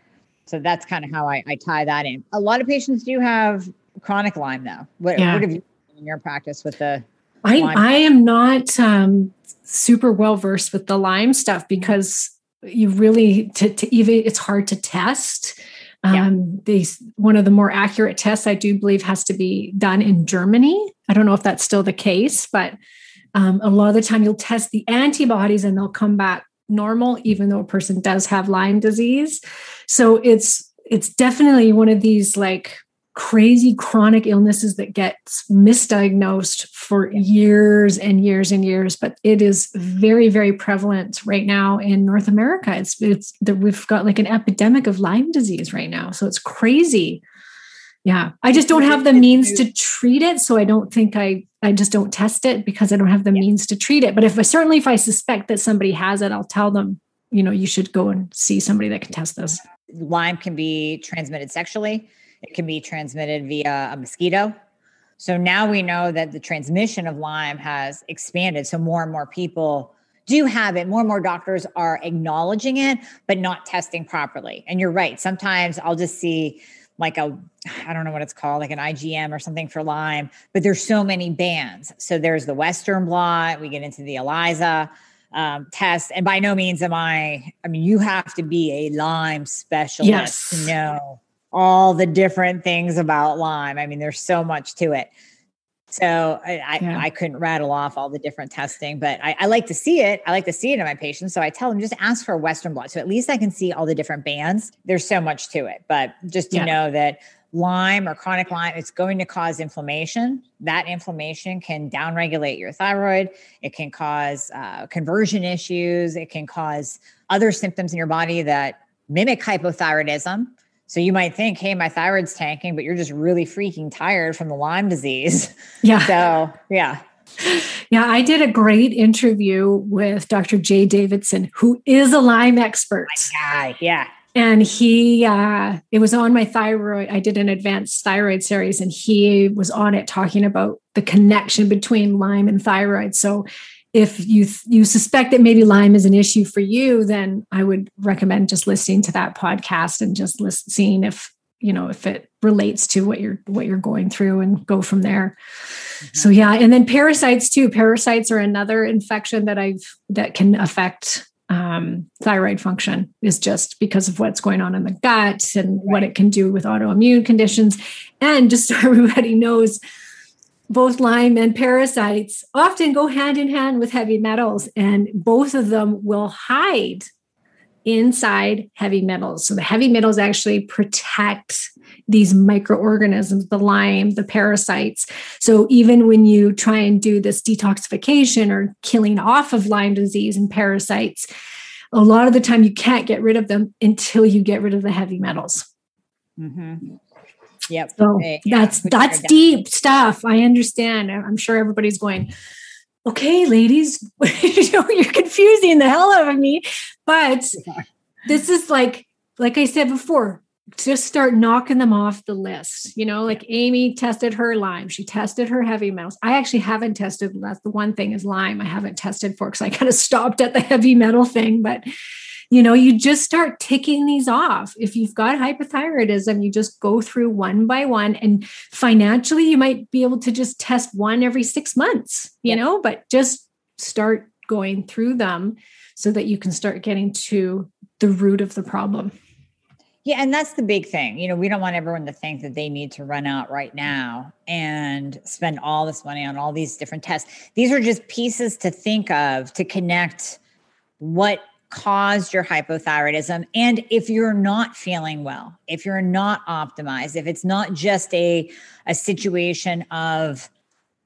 So that's kind of how I, I tie that in. A lot of patients do have chronic Lyme, though. What, yeah. what have you in your practice with the? I I am not um, super well versed with the Lyme stuff because you really to, to even it's hard to test yeah. Um, these one of the more accurate tests I do believe has to be done in Germany. I don't know if that's still the case, but um, a lot of the time you'll test the antibodies and they'll come back normal, even though a person does have Lyme disease. So it's it's definitely one of these like crazy chronic illnesses that gets misdiagnosed for years and years and years but it is very very prevalent right now in north america. It's it's that we've got like an epidemic of lyme disease right now. So it's crazy. Yeah. I just don't have the means to treat it so i don't think i i just don't test it because i don't have the yeah. means to treat it. But if i certainly if i suspect that somebody has it i'll tell them you know you should go and see somebody that can test this. Lyme can be transmitted sexually it can be transmitted via a mosquito. So now we know that the transmission of Lyme has expanded. So more and more people do have it. More and more doctors are acknowledging it, but not testing properly. And you're right. Sometimes I'll just see like a, I don't know what it's called, like an IgM or something for Lyme, but there's so many bands. So there's the Western blot. We get into the ELISA um, test. And by no means am I, I mean, you have to be a Lyme specialist yes. to know all the different things about Lyme. I mean, there's so much to it. So I, yeah. I, I, couldn't rattle off all the different testing, but I, I, like to see it. I like to see it in my patients. So I tell them just ask for a Western blot. So at least I can see all the different bands. There's so much to it, but just to yeah. know that Lyme or chronic Lyme, it's going to cause inflammation. That inflammation can downregulate your thyroid. It can cause uh, conversion issues. It can cause other symptoms in your body that mimic hypothyroidism so you might think, hey, my thyroid's tanking, but you're just really freaking tired from the Lyme disease. Yeah. So, yeah. Yeah, I did a great interview with Dr. Jay Davidson, who is a Lyme expert. My guy, yeah. And he, uh, it was on my thyroid. I did an advanced thyroid series, and he was on it talking about the connection between Lyme and thyroid. So if you you suspect that maybe Lyme is an issue for you, then I would recommend just listening to that podcast and just listen, seeing if you know if it relates to what you're what you're going through and go from there. Mm-hmm. So yeah, and then parasites too. Parasites are another infection that I've that can affect um, thyroid function is just because of what's going on in the gut and right. what it can do with autoimmune conditions. And just so everybody knows, both Lyme and parasites often go hand in hand with heavy metals, and both of them will hide inside heavy metals. So the heavy metals actually protect these microorganisms, the Lyme, the parasites. So even when you try and do this detoxification or killing off of Lyme disease and parasites, a lot of the time you can't get rid of them until you get rid of the heavy metals. Mm-hmm. Yep. So that's that's deep stuff. I understand. I'm sure everybody's going, okay, ladies, you know, you're confusing the hell out of me. But this is like, like I said before, just start knocking them off the list. You know, like Amie tested her Lyme. she tested her heavy metals. I actually haven't tested. That's the one thing is Lyme. I haven't tested for because I kind of stopped at the heavy metal thing, but you know, you just start ticking these off. If you've got hypothyroidism, you just go through one by one. And financially, you might be able to just test one every six months, you yeah. know, but just start going through them so that you can start getting to the root of the problem. Yeah, and that's the big thing. You know, we don't want everyone to think that they need to run out right now and spend all this money on all these different tests. These are just pieces to think of to connect what caused your hypothyroidism. And if you're not feeling well if you're not optimized if it's not just a a situation of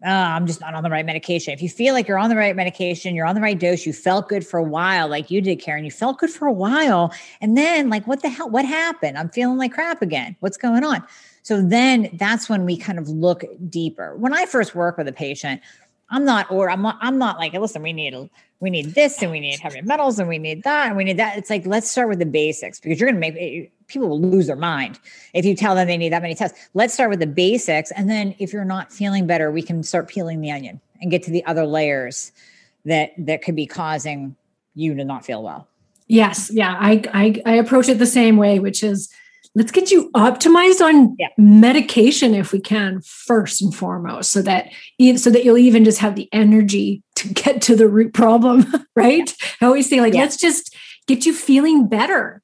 oh, i'm just not on the right medication. If you feel like you're on the right medication you're on the right dose you felt good for a while like you did karen you felt good for a while and then like what the hell what happened? I'm feeling like crap again. What's going on? So then that's when we kind of look deeper. When i first work with a patient i'm not or i'm not i'm not like listen we need we need this and we need heavy metals and we need that and we need that. It's like, let's start with the basics because you're going to make eh, people will lose their mind if you tell them they need that many tests. Let's start with the basics. And then if you're not feeling better, we can start peeling the onion and get to the other layers that that could be causing you to not feel well. Yes. Yeah. I I, I approach it the same way, which is let's get you optimized on yeah. medication if we can first and foremost so that so that you'll even just have the energy to get to the root problem right yeah. i always say like yeah. let's just get you feeling better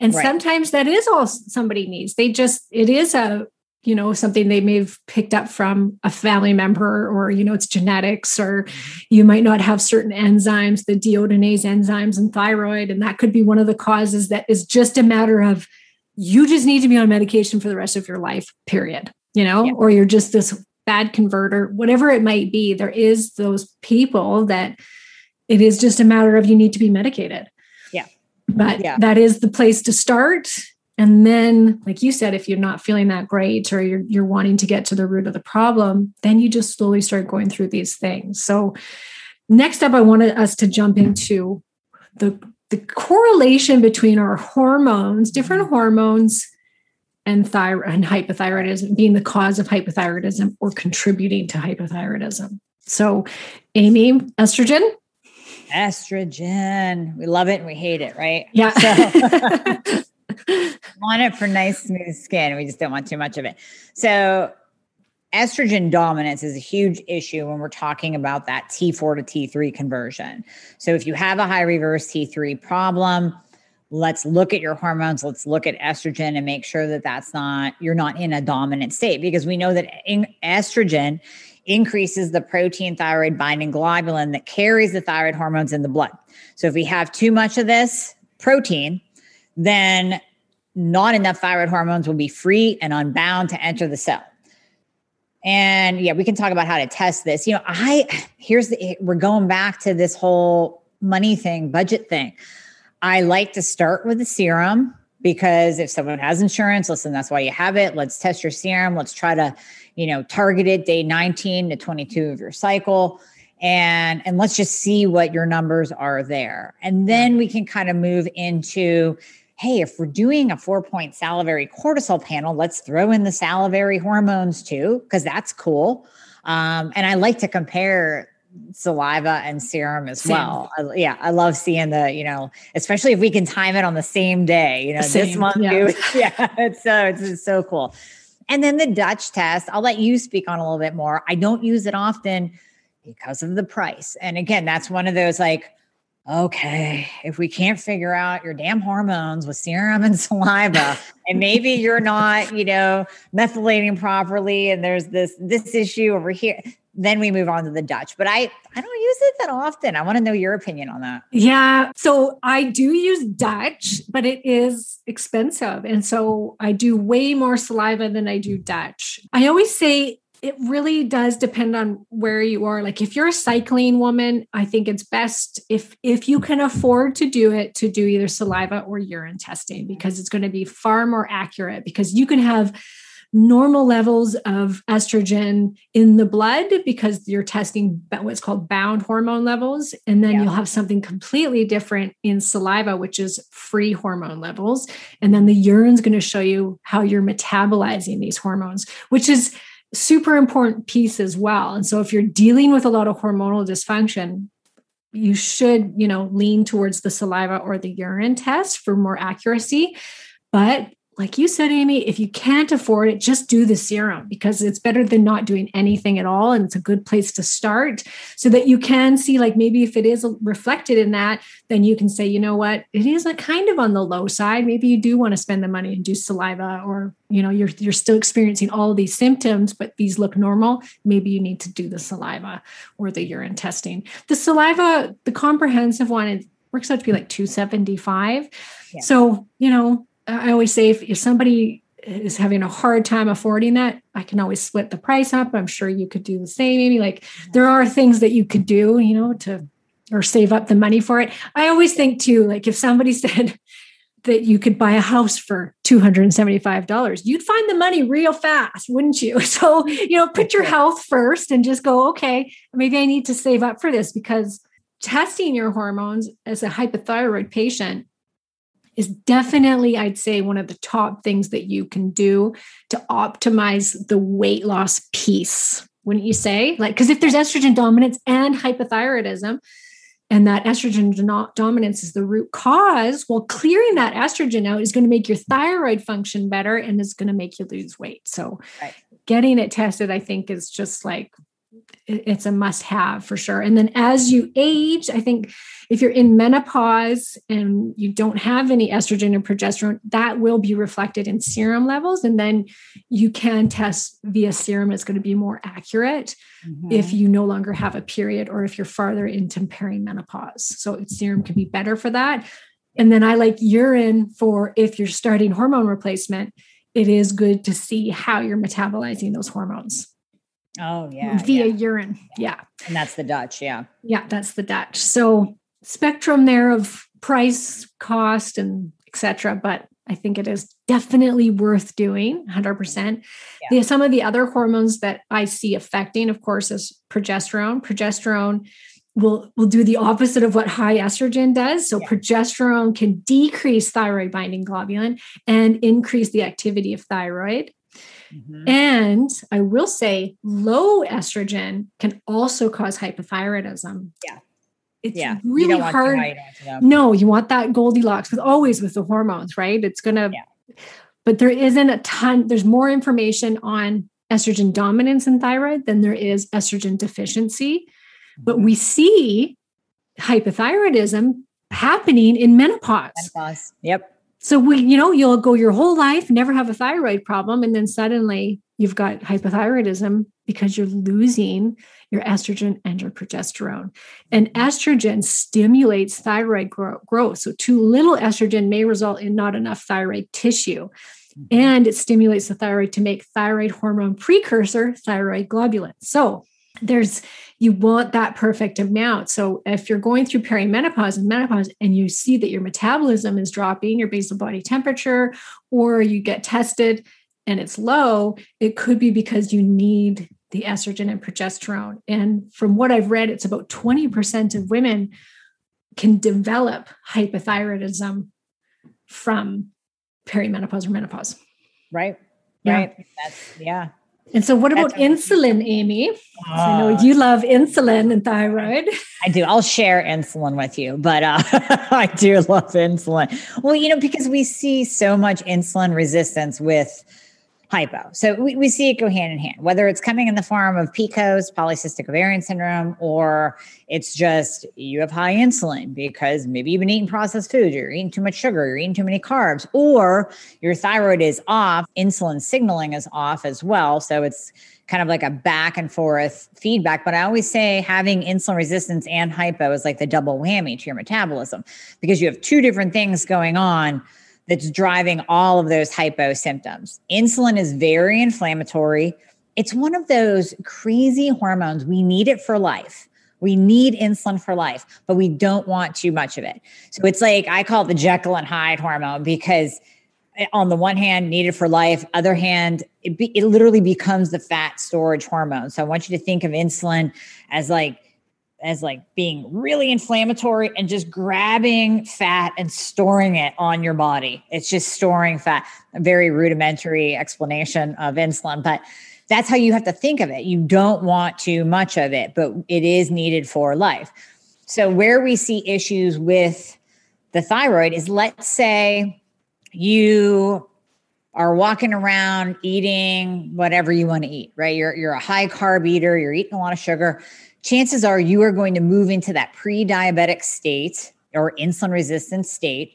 and right. sometimes that is all somebody needs they just it is a you know something they may have picked up from a family member or you know it's genetics or mm-hmm. you might not have certain enzymes the deiodinase enzymes and thyroid and that could be one of the causes that is just a matter of you just need to be on medication for the rest of your life, period. You know, yeah. or you're just this bad converter, whatever it might be. There is those people that it is just a matter of you need to be medicated. Yeah. But yeah. that is the place to start. And then, like you said, if you're not feeling that great or you're, you're wanting to get to the root of the problem, then you just slowly start going through these things. So, next up, I wanted us to jump into the the correlation between our hormones, different mm-hmm. hormones, and thyroid and hypothyroidism being the cause of hypothyroidism or contributing to hypothyroidism. So, Amie, estrogen. Estrogen. We love it and we hate it, right? Yeah. So, want it for nice, smooth skin. We just don't want too much of it. So, estrogen dominance is a huge issue when we're talking about that T4 to T3 conversion. So if you have a high reverse T3 problem, let's look at your hormones, let's look at estrogen and make sure that that's not you're not in a dominant state because we know that estrogen increases the protein thyroid binding globulin that carries the thyroid hormones in the blood. So if we have too much of this protein, then not enough thyroid hormones will be free and unbound to enter the cell. And yeah, we can talk about how to test this. You know, I here's the we're going back to this whole money thing, budget thing. I like to start with the serum because if someone has insurance, listen, that's why you have it. Let's test your serum. Let's try to, you know, target it day 19 to 22 of your cycle. And and let's just see what your numbers are there. And then we can kind of move into hey, if we're doing a four point salivary cortisol panel, let's throw in the salivary hormones too, because that's cool. Um, and I like to compare saliva and serum as same. well. I, yeah, I love seeing the, you know, especially if we can time it on the same day, you know, same, this month. Yeah. yeah, it's so, it's, it's so cool. And then the Dutch test, I'll let you speak on a little bit more. I don't use it often because of the price. And again, that's one of those like, okay, if we can't figure out your damn hormones with serum and saliva, and maybe you're not, you know, methylating properly, and there's this this issue over here, then we move on to the Dutch. But I I don't use it that often. I want to know your opinion on that. Yeah. So I do use Dutch, but it is expensive. And so I do way more saliva than I do Dutch. I always say it really does depend on where you are like if you're a cycling woman i think it's best if if you can afford to do it to do either saliva or urine testing because it's going to be far more accurate because you can have normal levels of estrogen in the blood because you're testing what's called bound hormone levels. And then yeah. you'll have something completely different in saliva, which is free hormone levels. And then the urine's going to show you how you're metabolizing these hormones, which is super important piece as well. And so if you're dealing with a lot of hormonal dysfunction, you should, you know, lean towards the saliva or the urine test for more accuracy. But like you said, Amie, if you can't afford it, just do the serum because it's better than not doing anything at all. And it's a good place to start so that you can see, like, maybe if it is reflected in that, then you can say, you know what, it is a kind of on the low side. Maybe you do want to spend the money and do saliva, or, you know, you're, you're still experiencing all these symptoms, but these look normal. Maybe you need to do the saliva or the urine testing. The saliva, the comprehensive one, it works out to be like 275. Yeah. So, you know, I always say if, if somebody is having a hard time affording that, I can always split the price up. I'm sure you could do the same. Maybe like there are things that you could do, you know, to or save up the money for it. I always think too, like if somebody said that you could buy a house for $275, you'd find the money real fast, wouldn't you? So, you know, put your health first and just go, okay, maybe I need to save up for this because testing your hormones as a hypothyroid patient is definitely, I'd say, one of the top things that you can do to optimize the weight loss piece. Wouldn't you say? Like, because if there's estrogen dominance and hypothyroidism, and that estrogen dominance is the root cause, well, clearing that estrogen out is going to make your thyroid function better and is going to make you lose weight. So, right. getting it tested, I think, is just like it's a must have for sure. And then as you age, I think if you're in menopause and you don't have any estrogen or progesterone, that will be reflected in serum levels. And then you can test via serum. It's going to be more accurate mm-hmm. if you no longer have a period or if you're farther into perimenopause. So serum can be better for that. And then I like urine for if you're starting hormone replacement, it is good to see how you're metabolizing those hormones. Oh, yeah. Via yeah. urine. Yeah. And that's the Dutch. Yeah. Yeah, that's the Dutch. So, spectrum there of price, cost, and etc. But I think it is definitely worth doing 100%. Yeah. some of the other hormones that I see affecting, of course, is progesterone. Progesterone will, will do the opposite of what high estrogen does. So, yeah. progesterone can decrease thyroid binding globulin and increase the activity of thyroid. Mm-hmm. And I will say low estrogen can also cause hypothyroidism. Yeah. It's yeah. really hard. No, you want that Goldilocks with always with the hormones, right? It's gonna yeah. but there isn't a ton, there's more information on estrogen dominance in thyroid than there is estrogen deficiency. Mm-hmm. But we see hypothyroidism happening in menopause. Menopause. Yep. So we, you know, you'll go your whole life, never have a thyroid problem, and then suddenly you've got hypothyroidism because you're losing your estrogen and your progesterone. And estrogen stimulates thyroid growth. So too little estrogen may result in not enough thyroid tissue. Mm-hmm. And it stimulates the thyroid to make thyroid hormone precursor thyroglobulin. So there's you want that perfect amount. So if you're going through perimenopause and menopause and you see that your metabolism is dropping, your basal body temperature, or you get tested and it's low, it could be because you need the estrogen and progesterone. And from what I've read, it's about 20% of women can develop hypothyroidism from perimenopause or menopause. Right. Yeah. Right. That's yeah. And so, what about insulin, Amie? Uh, I know you love insulin and thyroid. I do. I'll share insulin with you, but uh, I do love insulin. Well, you know, because we see so much insulin resistance with hypo. So we, we see it go hand in hand, whether it's coming in the form of PCOS, polycystic ovarian syndrome, or it's just you have high insulin because maybe you've been eating processed food, you're eating too much sugar, you're eating too many carbs, or your thyroid is off, insulin signaling is off as well. So it's kind of like a back and forth feedback. But I always say having insulin resistance and hypo is like the double whammy to your metabolism because you have two different things going on that's driving all of those hypo symptoms. Insulin is very inflammatory. It's one of those crazy hormones. We need it for life. We need insulin for life, but we don't want too much of it. So it's like I call it the Jekyll and Hyde hormone because eh, on the one hand needed for life other hand it, be, it literally becomes the fat storage hormone so i want you to think of insulin as like as like being really inflammatory and just grabbing fat and storing it on your body. It's just storing fat. A very rudimentary explanation of insulin, but that's how you have to think of it. You don't want too much of it, but it is needed for life. So, where we see issues with the thyroid is let's say you are walking around eating whatever you want to eat, right? You're, you're a high carb eater, you're eating a lot of sugar chances are you are going to move into that pre diabetic state or insulin resistant state.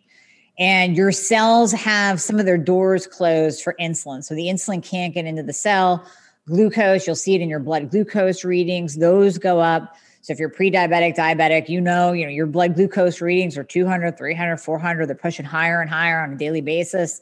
And your cells have some of their doors closed for insulin. So the insulin can't get into the cell. Glucose, you'll see it in your blood glucose readings, those go up. So if you're pre-diabetic, diabetic, you know, you know, your blood glucose readings are 200, 300, 400, they're pushing higher and higher on a daily basis.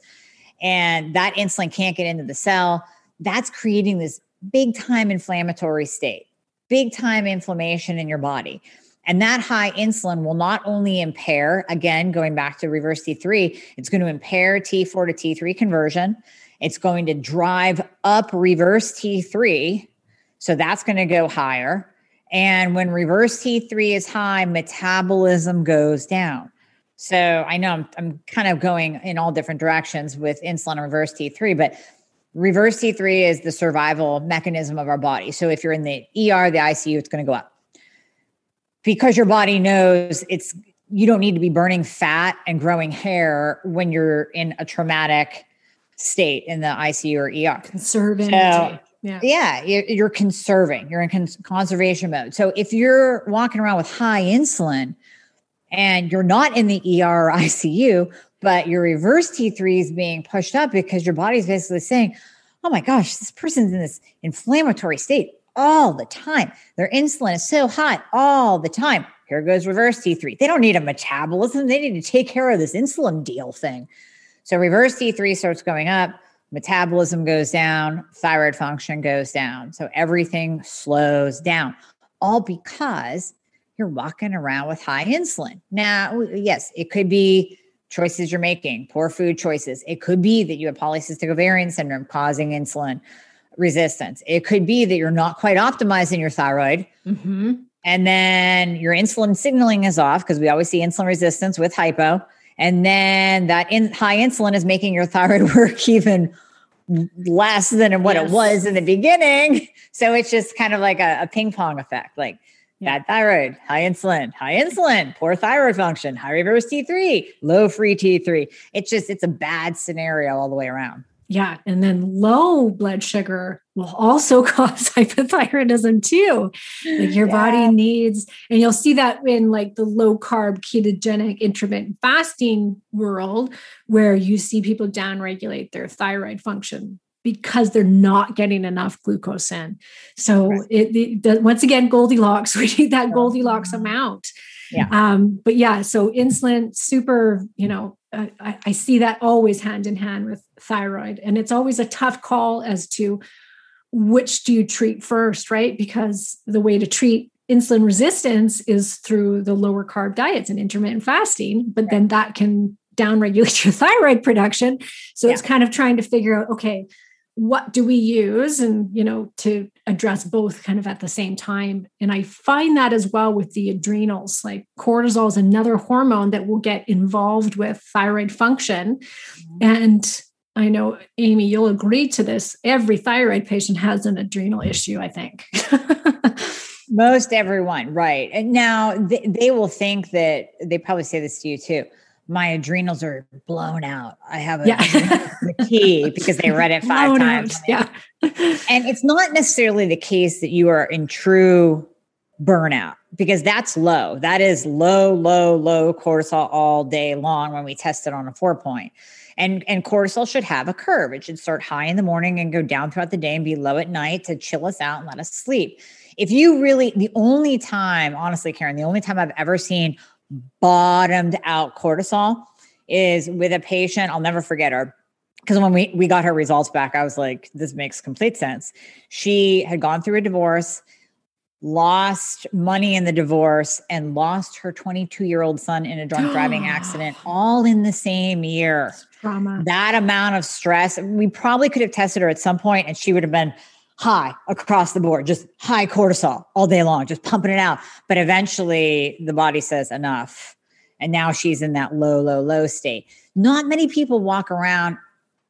And that insulin can't get into the cell. That's creating this big time inflammatory state big time inflammation in your body. And that high insulin will not only impair, again, going back to reverse T3, it's going to impair T4 to T3 conversion. It's going to drive up reverse T3. So that's going to go higher. And when reverse T3 is high, metabolism goes down. So I know I'm, I'm kind of going in all different directions with insulin and reverse T3, but Reverse T3 is the survival mechanism of our body. So if you're in the ER, the ICU, it's going to go up because your body knows it's you don't need to be burning fat and growing hair when you're in a traumatic state in the ICU or ER. Conserving. So, yeah. yeah, you're conserving. You're in conservation mode. So if you're walking around with high insulin and you're not in the ER or ICU, but your reverse T3 is being pushed up because your body's basically saying, oh my gosh, this person's in this inflammatory state all the time. Their insulin is so high all the time. Here goes reverse T3. They don't need a metabolism, they need to take care of this insulin deal thing. So reverse T3 starts going up, metabolism goes down, thyroid function goes down. So everything slows down, all because you're walking around with high insulin. Now, yes, it could be choices you're making, poor food choices. It could be that you have polycystic ovarian syndrome causing insulin resistance. It could be that you're not quite optimizing your thyroid. Mm-hmm. And then your insulin signaling is off because we always see insulin resistance with hypo. And then that in, high insulin is making your thyroid work even less than what yes. it was in the beginning. So it's just kind of like a, a ping pong effect. Like bad thyroid, high insulin, high insulin, poor thyroid function, high reverse T3, low free T3. It's just, it's a bad scenario all the way around. Yeah. And then low blood sugar will also cause hypothyroidism too. Like your yeah. body needs, and you'll see that in like the low carb ketogenic intermittent fasting world, where you see people downregulate their thyroid function because they're not getting enough glucose in. So right. it, it the, once again, Goldilocks, we need that Goldilocks amount. Yeah. Um, but yeah, so insulin, super, you know, I, I see that always hand in hand with thyroid. And it's always a tough call as to which do you treat first, right? Because the way to treat insulin resistance is through the lower carb diets and intermittent fasting, but right. then that can downregulate your thyroid production. So yeah. it's kind of trying to figure out, okay, what do we use and you know to address both kind of at the same time? And i find that as well with the adrenals like cortisol is another hormone that will get involved with thyroid function. Mm-hmm. and i know amie you'll agree to this every thyroid patient has an adrenal issue i think. Most everyone right. And now they, they will think that they probably say this to you too my adrenals are blown out. I have a yeah. fatigue because they read it five blown times. Out. Yeah. and it's not necessarily the case that you are in true burnout because that's low. That is low, low, low cortisol all day long when we test it on a four point. And and cortisol should have a curve. It should start high in the morning and go down throughout the day and be low at night to chill us out and let us sleep. If you really the only time, honestly, Karen, the only time I've ever seen bottomed out cortisol is with a patient. I'll never forget her because when we, we got her results back, I was like, this makes complete sense. She had gone through a divorce, lost money in the divorce, and lost her 22 year old son in a drunk driving accident all in the same year. Trauma. That amount of stress. We probably could have tested her at some point and she would have been high across the board, just high cortisol all day long, just pumping it out. But eventually the body says enough. And now she's in that low, low, low state. Not many people walk around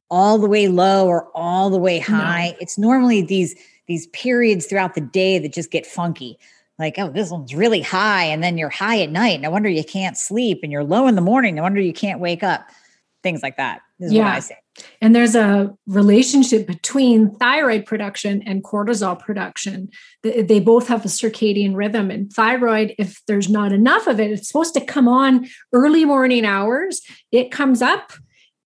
all the way low or all the way high. No. It's normally these these periods throughout the day that just get funky. Like, oh, this one's really high, and then you're high at night. No wonder you can't sleep, and you're low in the morning. No wonder you can't wake up. Things like that is yeah. And there's a relationship between thyroid production and cortisol production. They both have a circadian rhythm. And thyroid, if there's not enough of it, it's supposed to come on early morning hours. It comes up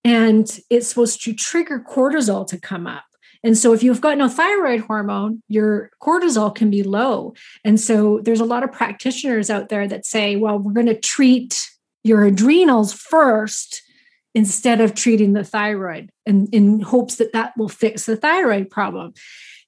and it's supposed to trigger cortisol to come up. And so, if you've got no thyroid hormone, your cortisol can be low. And so, there's a lot of practitioners out there that say, well, we're going to treat your adrenals first instead of treating the thyroid and in hopes that that will fix the thyroid problem.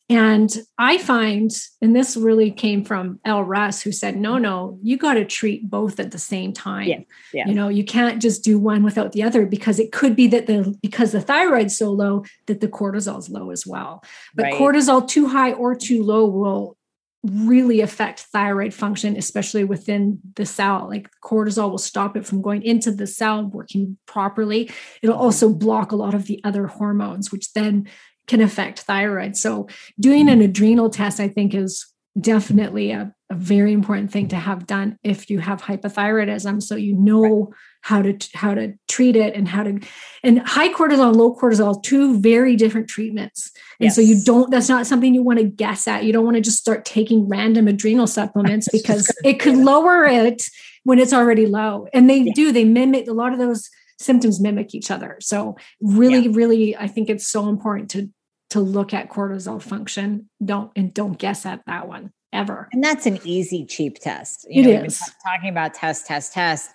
And I find, and this really came from Elle Russ, who said, no, no, you got to treat both at the same time. Yeah, yeah. You know, you can't just do one without the other because it could be that the because the thyroid's so low that the cortisol's low as well. But right. cortisol too high or too low will really affect thyroid function, especially within the cell. Like cortisol will stop it from going into the cell working properly. It'll also block a lot of the other hormones, which then can affect thyroid. So, doing an adrenal test, I think, is definitely a, a very important thing to have done if you have hypothyroidism so you know right. How to how to treat it and how to and high cortisol and low cortisol two very different treatments and yes. so you don't that's not something you want to guess at you don't want to just start taking random adrenal supplements because it could lower it when it's already low and they yeah. do they mimic a lot of those symptoms mimic each other so really yeah. really i think it's so important to to look at cortisol function. Don't and don't guess at that one ever. And that's an easy, cheap test. You it know, is. talking about test, test, test.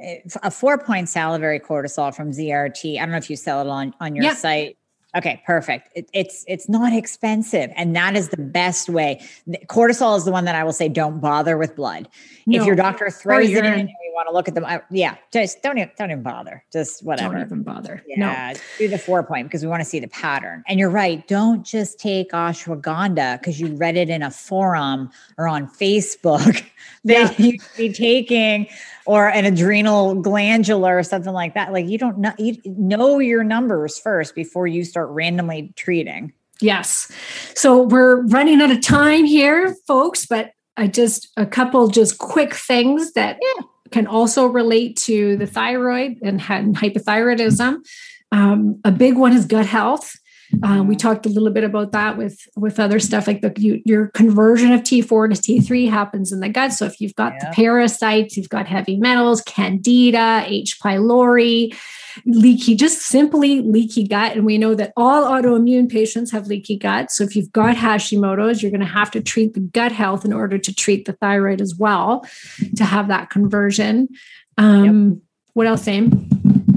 A four point salivary cortisol from ZRT. I don't know if you sell it on on your yep. site. Okay, perfect. It, it's it's not expensive, and that is the best way. Cortisol is the one that I will say don't bother with blood. No. If your doctor throws it in and you want to look at them, I, yeah, just don't even don't even bother. Just whatever. Don't even bother. Yeah, no. do the four point because we want to see the pattern. And you're right. Don't just take ashwagandha because you read it in a forum or on Facebook that yeah. you be taking or an adrenal glandular or something like that. Like you don't know, you know your numbers first before you start randomly treating. Yes. So we're running out of time here, folks, but I just a couple just quick things that yeah. can also relate to the thyroid and hypothyroidism. Um, a big one is gut health. Um, we talked a little bit about that with with other stuff like the you, your conversion of T4 to T3 happens in the gut. So if you've got yeah. the parasites, you've got heavy metals, candida, H. pylori, leaky, just simply leaky gut. And we know that all autoimmune patients have leaky gut. So if you've got Hashimoto's, you're going to have to treat the gut health in order to treat the thyroid as well to have that conversion. Um, yep. What else, Sam?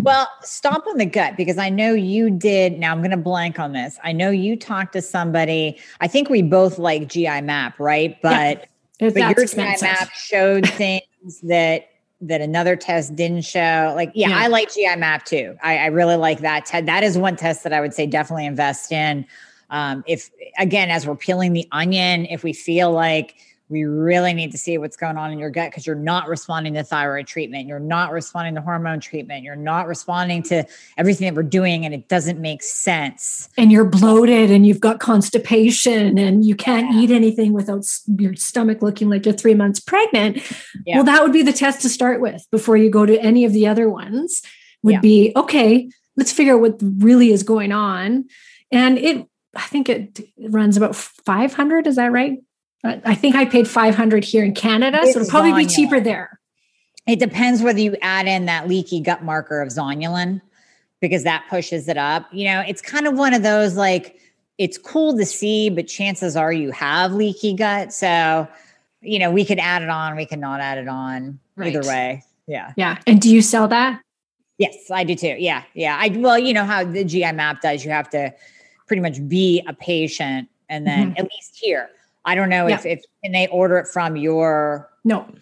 Well, stop on the gut because I know you did. Now I'm going to blank on this. I know you talked to somebody. I think we both like GI Map, right? But, yeah, but your expensive. GI Map showed things that that another test didn't show. Like, yeah, yeah. I like GI Map too. I, I really like that. Te- that is one test that I would say definitely invest in. Um, if again, as we're peeling the onion, if we feel like we really need to see what's going on in your gut because you're not responding to thyroid treatment. You're not responding to hormone treatment. You're not responding to everything that we're doing, and it doesn't make sense. And you're bloated and you've got constipation and you can't yeah. eat anything without your stomach looking like you're three months pregnant. Yeah. Well, that would be the test to start with before you go to any of the other ones, would yeah. be okay, let's figure out what really is going on. And it, I think it runs about 500. Is that right? I think I paid 500 here in Canada, it's so it'll probably be cheaper there. It depends whether you add in that leaky gut marker of zonulin because that pushes it up. You know, it's kind of one of those like it's cool to see, but chances are you have leaky gut. So, you know, we could add it on, we can not add it on. Right. Either way. Yeah. Yeah. And do you sell that? Yes, I do too. Yeah. Yeah. I well, you know how the GI map does, you have to pretty much be a patient and then mm-hmm. at least here I don't know yeah. if, if can they order it from your no.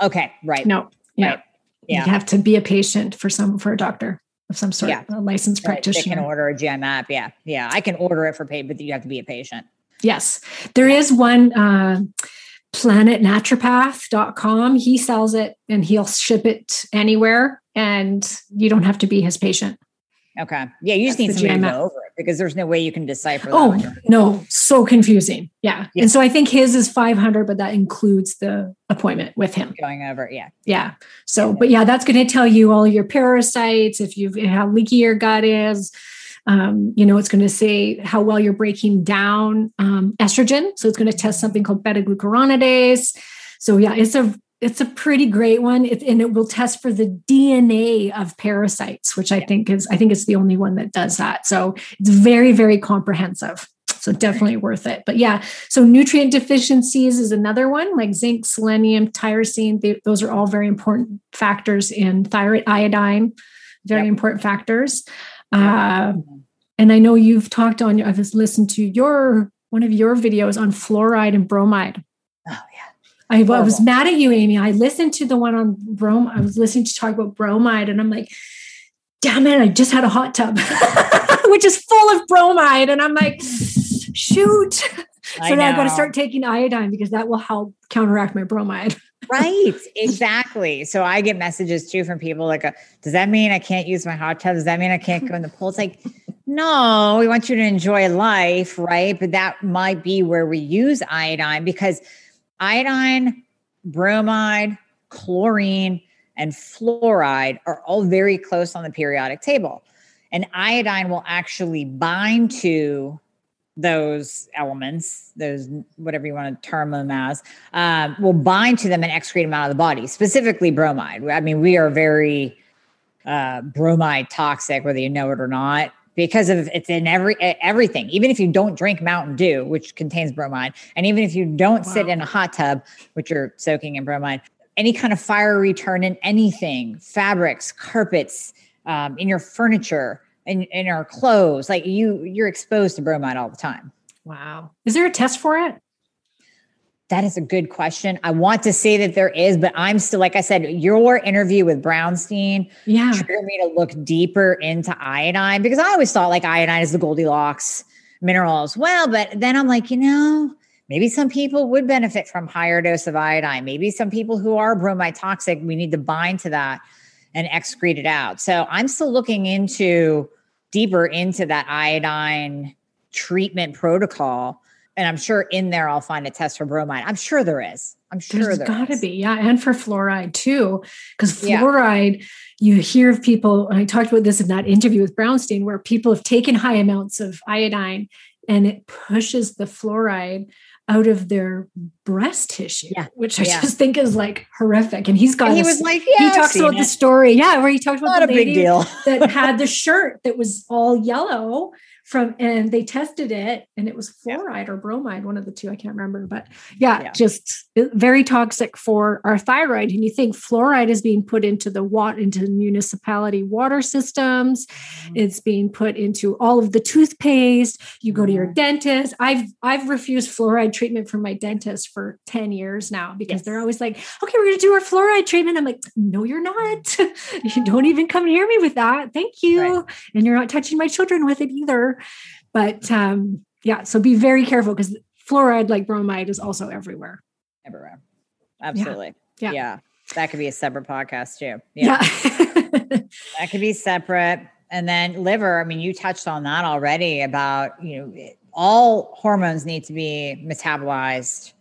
Okay, right. No. Yeah. Right. Yeah. You have to be a patient for some for a doctor of some sort, yeah. a licensed right. practitioner. They can order a GI map. Yeah. Yeah. I can order it for pay, but you have to be a patient. Yes. There is one uh planetnaturopath.com. He sells it and he'll ship it anywhere and you don't have to be his patient. Okay. Yeah, you just That's need somebody to go over because there's no way you can decipher. Oh no, so confusing. Yeah. yeah. and so I think his is 500, but that includes the appointment with him going over. Yeah, yeah. So, but yeah, that's going to tell you all your parasites, if you've how leaky your gut is. Um, you know, it's going to say how well you're breaking down um, estrogen. So it's going to test something called beta glucuronidase. So yeah, it's a it's a pretty great one. It, and it will test for the dna of parasites which i think is i think it's the only one that does that. So it's very very comprehensive. So definitely worth it. But yeah so nutrient deficiencies is another one like zinc selenium tyrosine. They, those are all very important factors in thyroid iodine very yep. important factors. Uh, and i know you've talked on i've listened to your one of your videos on fluoride and bromide I, I, was mad at you, Amie. I listened to the one on brom. I was listening to talk about bromide, and I'm like, damn it, I just had a hot tub, which is full of bromide. And I'm like, shoot. so I now I've got to start taking iodine because that will help counteract my bromide. right. Exactly. So I get messages too from people like, does that mean I can't use my hot tub? Does that mean I can't go in the pool? It's like, no, we want you to enjoy life. Right. But that might be where we use iodine because iodine, bromide, chlorine, and fluoride are all very close on the periodic table. And iodine will actually bind to those elements, those whatever you want to term them as, um, will bind to them and excrete them out of the body, specifically bromide. I mean, we are very uh, bromide toxic, whether you know it or not because of it's in every everything. Even if you don't drink Mountain Dew, which contains bromide, and even if you don't wow. sit in a hot tub, which you're soaking in bromide, any kind of fire retardant, anything, fabrics, carpets, um, in your furniture, in in our clothes, like you you're exposed to bromide all the time. Wow. Is there a test for it? That is a good question. I want to say that there is, but I'm still, like I said, your interview with Brownstein yeah. triggered me to look deeper into iodine because I always thought like iodine is the Goldilocks mineral as well. But then I'm like, you know, maybe some people would benefit from higher dose of iodine. Maybe some people who are bromide toxic, we need to bind to that and excrete it out. So I'm still looking into deeper into that iodine treatment protocol and I'm sure in there I'll find a test for bromide. I'm sure there is. I'm sure there's there got to be, yeah, and for fluoride too, because fluoride. Yeah. You hear of people. I talked about this in that interview with Brownstein, where people have taken high amounts of iodine, and it pushes the fluoride out of their breast tissue, yeah. which I yeah. just think is like horrific. And he's got. And he a, was like, yeah, he talks about it. the story, yeah, where he talked about Not the lady that had the shirt that was all yellow from and they tested it and it was fluoride yeah. or bromide one of the two i can't remember but yeah, yeah, just very toxic for our thyroid and you think fluoride is being put into the water into the municipality water systems mm-hmm. it's being put into all of the toothpaste you go to your mm-hmm. dentist i've i've refused fluoride treatment from my dentist for 10 years now because yes. they're always like okay we're going to do our fluoride treatment i'm like no you're not you don't even come near me with that thank you right. and you're not touching my children with it either but um, yeah, so be very careful because fluoride, like bromide, is also everywhere. everywhere. Absolutely. Yeah. yeah. That could be a separate podcast too. Yeah. that could be separate. And then liver, I mean, you touched on that already about, you know, all hormones need to be metabolized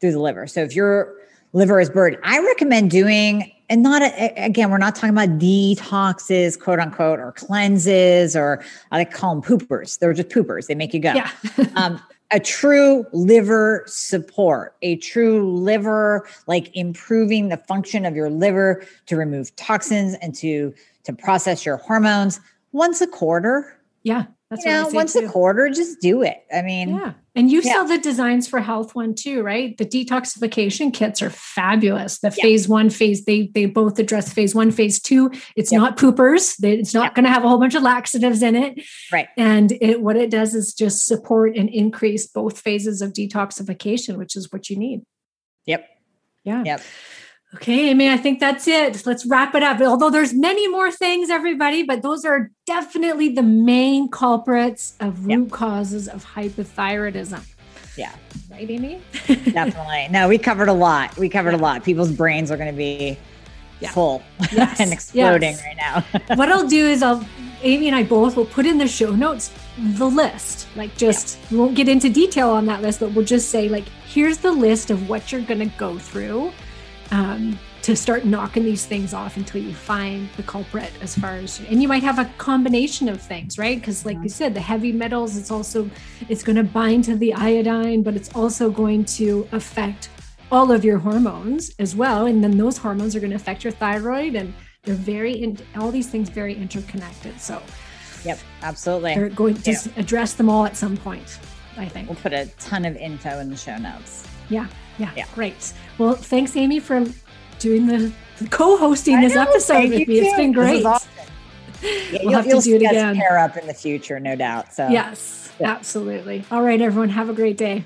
through the liver. So if your liver is burdened, I recommend doing, and not a, again, we're not talking about detoxes, quote unquote, or cleanses, or I like call them poopers. They're just poopers. They make you go. Yeah. um, a true liver support, a true liver, like improving the function of your liver to remove toxins and to to process your hormones once a quarter. Yeah. That's you know, once too. a quarter, just do it. I mean, yeah. And you yeah. saw the designs for health one too, right? The detoxification kits are fabulous. The yeah. phase one, phase they they both address phase one, phase two. It's yep. not poopers. It's not yep. going to have a whole bunch of laxatives in it. Right. And it what it does is just support and increase both phases of detoxification, which is what you need. Yep. Yeah. Yep. Okay, Amie, I think that's it. Let's wrap it up. Although there's many more things, everybody, but those are definitely the main culprits of root yep. causes of hypothyroidism. Yeah. Right, Amie? definitely. No, we covered a lot. We covered a lot. People's brains are going to be yeah. full yes. and exploding yes. right now. what I'll do is I'll Amie and I both will put in the show notes the list. Like just yeah. we won't get into detail on that list, but we'll just say like here's the list of what you're going to go through um, to start knocking these things off until you find the culprit as far as and you might have a combination of things right? Because like you said the heavy metals it's also it's going to bind to the iodine but it's also going to affect all of your hormones as well. And then those hormones are going to affect your thyroid and they're very in, all these things very interconnected. So yep absolutely. they're going to yeah. address them all at some point i think. We'll put a ton of info in the show notes. Yeah yeah, yeah. great. Well, thanks, Amie, for doing the co-hosting this episode with me. Too. It's been great. Awesome. Yeah, we'll have to do it again. Pair up in the future, no doubt. So yes, yeah. absolutely. All right, everyone, have a great day.